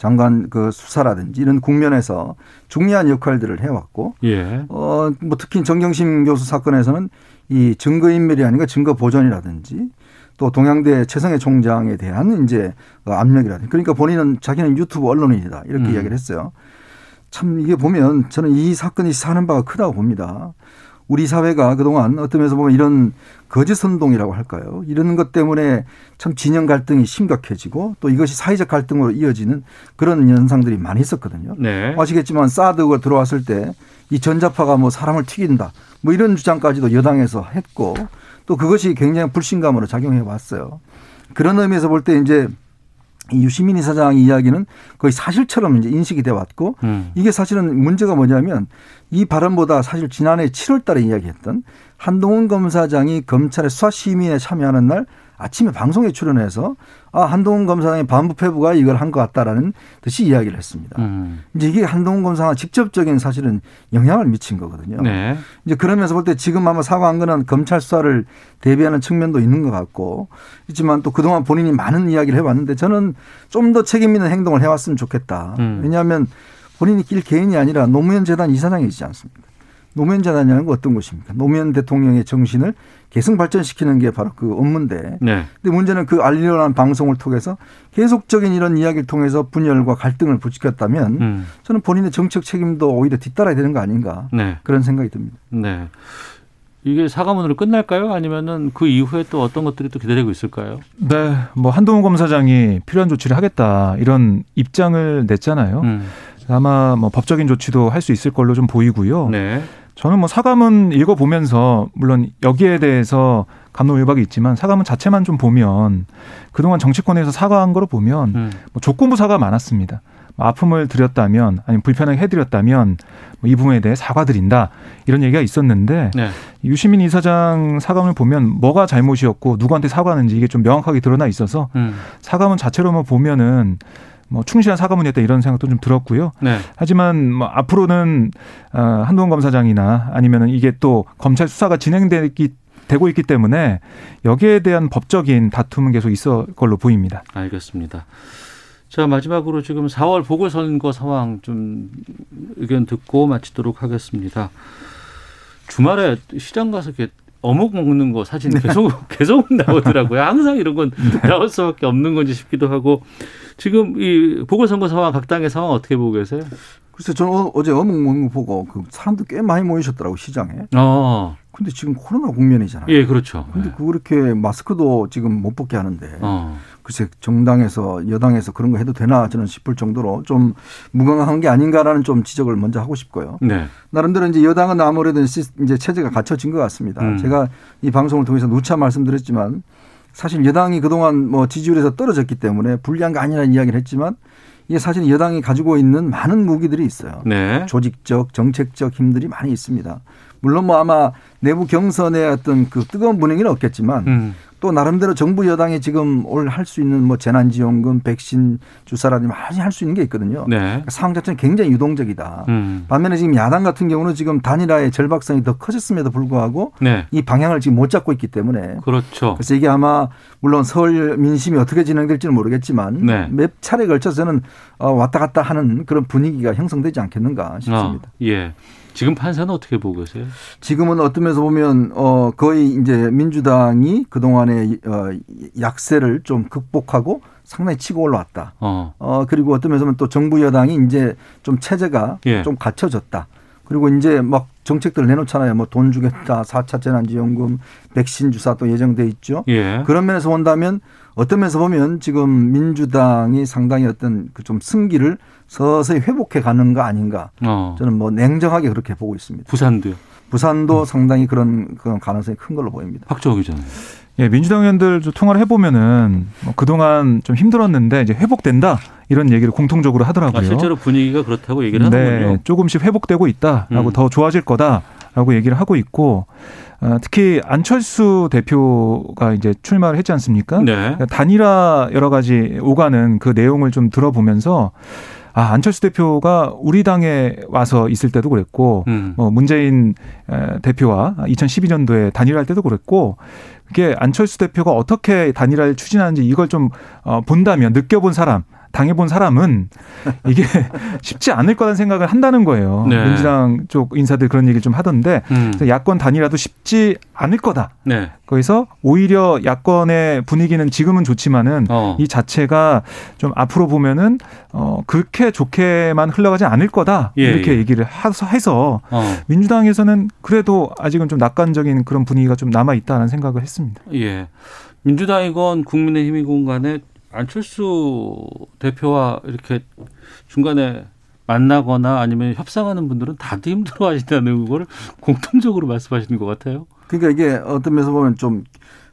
장관 그 수사라든지 이런 국면에서 중요한 역할들을 해왔고 예. 어, 뭐 특히 정경심 교수 사건에서는 이 증거인멸이 아닌가 증거 보존이라든지 또 동양대 최성해 총장에 대한 이제 그 압력이라든지 그러니까 본인은 자기는 유튜브 언론인이다 이렇게 음. 이야기를 했어요. 참 이게 보면 저는 이 사건이 사는 바가 크다고 봅니다. 우리 사회가 그동안 어떤 면에서 보면 이런 거짓 선동이라고 할까요? 이런 것 때문에 참 진영 갈등이 심각해지고 또 이것이 사회적 갈등으로 이어지는 그런 현상들이 많이 있었거든요. 네. 아시겠지만 사드가 들어왔을 때 이 전자파가 뭐 사람을 튀긴다 뭐 이런 주장까지도 여당에서 했고 또 그것이 굉장히 불신감으로 작용해 왔어요. 그런 의미에서 볼 때 이제 이 유시민 이사장 이야기는 거의 사실처럼 이제 인식이 돼 왔고 음. 이게 사실은 문제가 뭐냐면 이 발언보다 사실 지난해 7월 달에 이야기했던 한동훈 검사장이 검찰의 수사 심의에 참여하는 날 아침에 방송에 출연해서 아, 한동훈 검사장의 반부패부가 이걸 한 것 같다라는 듯이 이야기를 했습니다. 음. 이제 이게 한동훈 검사가 직접적인 사실은 영향을 미친 거거든요. 네. 이제 그러면서 볼 때 지금 아마 사과한 거는 검찰 수사를 대비하는 측면도 있는 것 같고 있지만 또 그동안 본인이 많은 이야기를 해왔는데 저는 좀 더 책임 있는 행동을 해왔으면 좋겠다. 음. 왜냐하면 본인이 낄 개인이 아니라 노무현 재단 이사장이지 않습니까? 노무현 재단이라는 건 어떤 것입니까? 노무현 대통령의 정신을 계승 발전시키는 게 바로 그 업무인데 네. 근데 문제는 그 알리려는 방송을 통해서 계속적인 이런 이야기를 통해서 분열과 갈등을 부추겼다면 음. 저는 본인의 정책 책임도 오히려 뒤따라야 되는 거 아닌가 네. 그런 생각이 듭니다. 네. 이게 사과문으로 끝날까요? 아니면은 그 이후에 또 어떤 것들이 또 기다리고 있을까요? 네, 뭐 한동훈 검사장이 필요한 조치를 하겠다 이런 입장을 냈잖아요. 음. 아마 뭐 법적인 조치도 할 수 있을 걸로 좀 보이고요. 네. 저는 뭐 사과문 읽어보면서 물론 여기에 대해서 감론을박이 있지만 사과문 자체만 좀 보면 그동안 정치권에서 사과한 거로 보면 음. 뭐 조건부 사과 많았습니다. 뭐 아픔을 드렸다면 아니면 불편하게 해드렸다면 뭐 이 부분에 대해 사과드린다 이런 얘기가 있었는데 네. 유시민 이사장 사과문을 보면 뭐가 잘못이었고 누구한테 사과하는지 이게 좀 명확하게 드러나 있어서 음. 사과문 자체로만 보면은 뭐 충실한 사과문이었다 이런 생각도 좀 들었고요. 네. 하지만 뭐 앞으로는 어, 한동훈 검사장이나 아니면은 이게 또 검찰 수사가 진행되기 되고 있기 때문에 여기에 대한 법적인 다툼은 계속 있을 걸로 보입니다. 알겠습니다. 자, 마지막으로 지금 4월 보궐선거 상황 좀 의견 듣고 마치도록 하겠습니다. 주말에 시장 가서 이렇게 어묵 먹는 거 사진 계속 계속 나오더라고요. 항상 이런 건 나올 수밖에 없는 건지 싶기도 하고 지금 이 보궐선거 상황 각 당의 상황 어떻게 보고 계세요? 글쎄 저는 어- 어제 어묵 먹는 거 보고 그 사람들 꽤 많이 모이셨더라고 시장에. 어, 근데 지금 코로나 국면이잖아요. 예, 그렇죠. 근데 그 그렇게 마스크도 지금 못 벗게 하는데 어, 글쎄 정당에서 여당에서 그런 거 해도 되나 저는 싶을 정도로 좀 무관한 게 아닌가라는 좀 지적을 먼저 하고 싶고요. 네, 나름대로 이제 여당은 아무래도 시- 이제 체제가 갖춰진 것 같습니다. 음. 제가 이 방송을 통해서 누차 말씀드렸지만 사실 여당이 그동안 뭐 지지율에서 떨어졌기 때문에 불리한 거 아니라는 이야기를 했지만 이게 사실 여당이 가지고 있는 많은 무기들이 있어요. 네, 조직적, 정책적 힘들이 많이 있습니다. 물론 뭐 아마 내부 경선의 어떤 그 뜨거운 분위기는 없겠지만 음, 또 나름대로 정부 여당이 지금 올 할 수 있는 뭐 재난지원금, 백신 주사라든지 많이 할 수 있는 게 있거든요. 네, 그러니까 상황 자체는 굉장히 유동적이다. 음, 반면에 지금 야당 같은 경우는 지금 단일화의 절박성이 더 커졌음에도 불구하고 네, 이 방향을 지금 못 잡고 있기 때문에 그렇죠. 그래서 이게 아마 물론 서울 민심이 어떻게 진행될지는 모르겠지만 네. 몇 차례 걸쳐서는 어, 왔다 갔다 하는 그런 분위기가 형성되지 않겠는가 싶습니다. 어, 예. 지금 판세는 어떻게 보고 계세요? 지금은 어떤 면에서 보면 어 거의 이제 민주당이 그동안의 어 약세를 좀 극복하고 상당히 치고 올라왔다. 어, 어 그리고 어떤 면에서 보면 또 정부 여당이 이제 좀 체제가 예. 좀 갖춰졌다. 그리고 이제 막 정책들 내놓잖아요. 뭐 돈 주겠다, 4차 재난지원금, 백신 주사 또 예정돼 있죠. 예, 그런 면에서 본다면 어떤 면에서 보면 지금 민주당이 상당히 어떤 그 좀 승기를 서서히 회복해 가는 거 아닌가. 어, 저는 뭐 냉정하게 그렇게 보고 있습니다. 부산도요. 부산도 상당히 그런 그런 가능성이 큰 걸로 보입니다. 박정호 기자는. 예, 민주당 의원들 좀 통화를 해보면은 뭐 그동안 좀 힘들었는데 이제 회복된다 이런 얘기를 공통적으로 하더라고요. 아, 실제로 분위기가 그렇다고 얘기를 하는군요. 네, 조금씩 회복되고 있다라고 음. 더 좋아질 거다라고 얘기를 하고 있고 어, 특히 안철수 대표가 이제 출마를 했지 않습니까? 네. 그러니까 단일화 여러 가지 오가는 그 내용을 좀 들어보면서 아 안철수 대표가 우리 당에 와서 있을 때도 그랬고 음. 뭐 문재인 에, 대표와 2012년도에 단일화할 때도 그랬고 그게 안철수 대표가 어떻게 단일화를 추진하는지 이걸 좀 어, 본다면 느껴본 사람 당해본 사람은 이게 쉽지 않을 거라는 생각을 한다는 거예요. 네. 민주당 쪽 인사들 그런 얘기를 좀 하던데 음. 야권 단일화도 쉽지 않을 거다. 네. 거기서 오히려 야권의 분위기는 지금은 좋지만은 어. 이 자체가 좀 앞으로 보면은 어 그렇게 좋게만 흘러가지 않을 거다 예, 이렇게 예. 얘기를 해서 어. 민주당에서는 그래도 아직은 좀 낙관적인 그런 분위기가 좀 남아 있다는 생각을 했습니다. 예. 민주당이건 국민의힘이건 간에 안철수 대표와 이렇게 중간에 만나거나 아니면 협상하는 분들은 다들 힘들어 하신다는 거를 공통적으로 말씀하시는 것 같아요. 그러니까 이게 어떤 면에서 보면 좀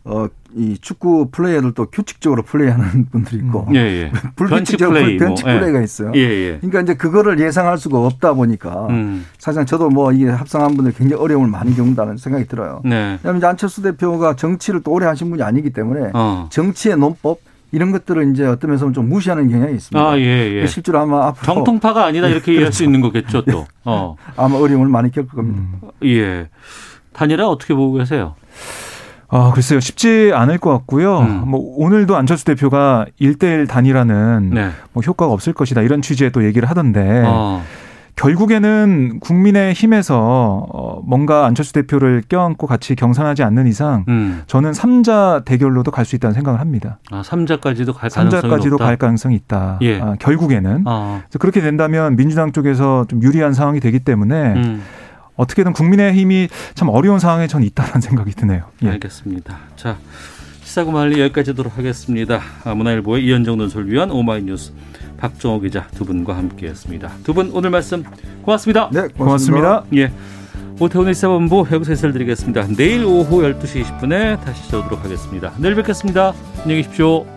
어, 이 축구 플레이어들도 규칙적으로 플레이하는 분들이 있고 예, 예. 변칙 불규칙적으로 플레이. 변칙 뭐, 예. 플레이가 있어요. 예, 예. 그러니까 이제 그거를 예상할 수가 없다 보니까 음. 사실상 저도 뭐 이게 합상한 분들 굉장히 어려움을 많이 겪는다는 생각이 들어요. 네. 왜냐하면 안철수 대표가 정치를 또 오래 하신 분이 아니기 때문에 어. 정치의 논법 이런 것들을 이제 어떤 면에서 좀 무시하는 경향이 있습니다. 아, 예, 예. 실제로 아마 앞으로 정통파가 아니다 이렇게 이해할 수 있는 거겠죠, 또. 어. 아마 어려움을 많이 겪을 겁니다. 예. 단일화 어떻게 보고 계세요? 아, 글쎄요. 쉽지 않을 것 같고요. 음. 뭐 오늘도 안철수 대표가 1대1 단일화는 네. 뭐 효과가 없을 것이다. 이런 취지의 또 얘기를 하던데 어. 결국에는 국민의 힘에서 어, 뭔가 안철수 대표를 껴안고 같이 경선하지 않는 이상 음. 저는 3자 대결로도 갈 수 있다는 생각을 합니다. 아, 3자까지도 갈 가능성이 3자까지도 높다. 갈 가능성이 있다. 예. 아, 결국에는. 어. 그래서 그렇게 된다면 민주당 쪽에서 좀 유리한 상황이 되기 때문에 음. 어떻게든 국민의 힘이 참 어려운 상황에 전 있다는 생각이 드네요. 예. 알겠습니다. 자, 시사구말리 여기까지 하도록 하겠습니다. 아, 문화일보의 이현정 논설 위한 오마이뉴스 박정호 기자 두 분과 함께했습니다. 두 분 오늘 말씀 고맙습니다. 네, 고맙습니다. 예. 오태훈의 시사본부 여기서 인사를 드리겠습니다. 내일 오후 12시 20분에 다시 찾아오도록 하겠습니다. 내일 뵙겠습니다. 안녕히 계십시오.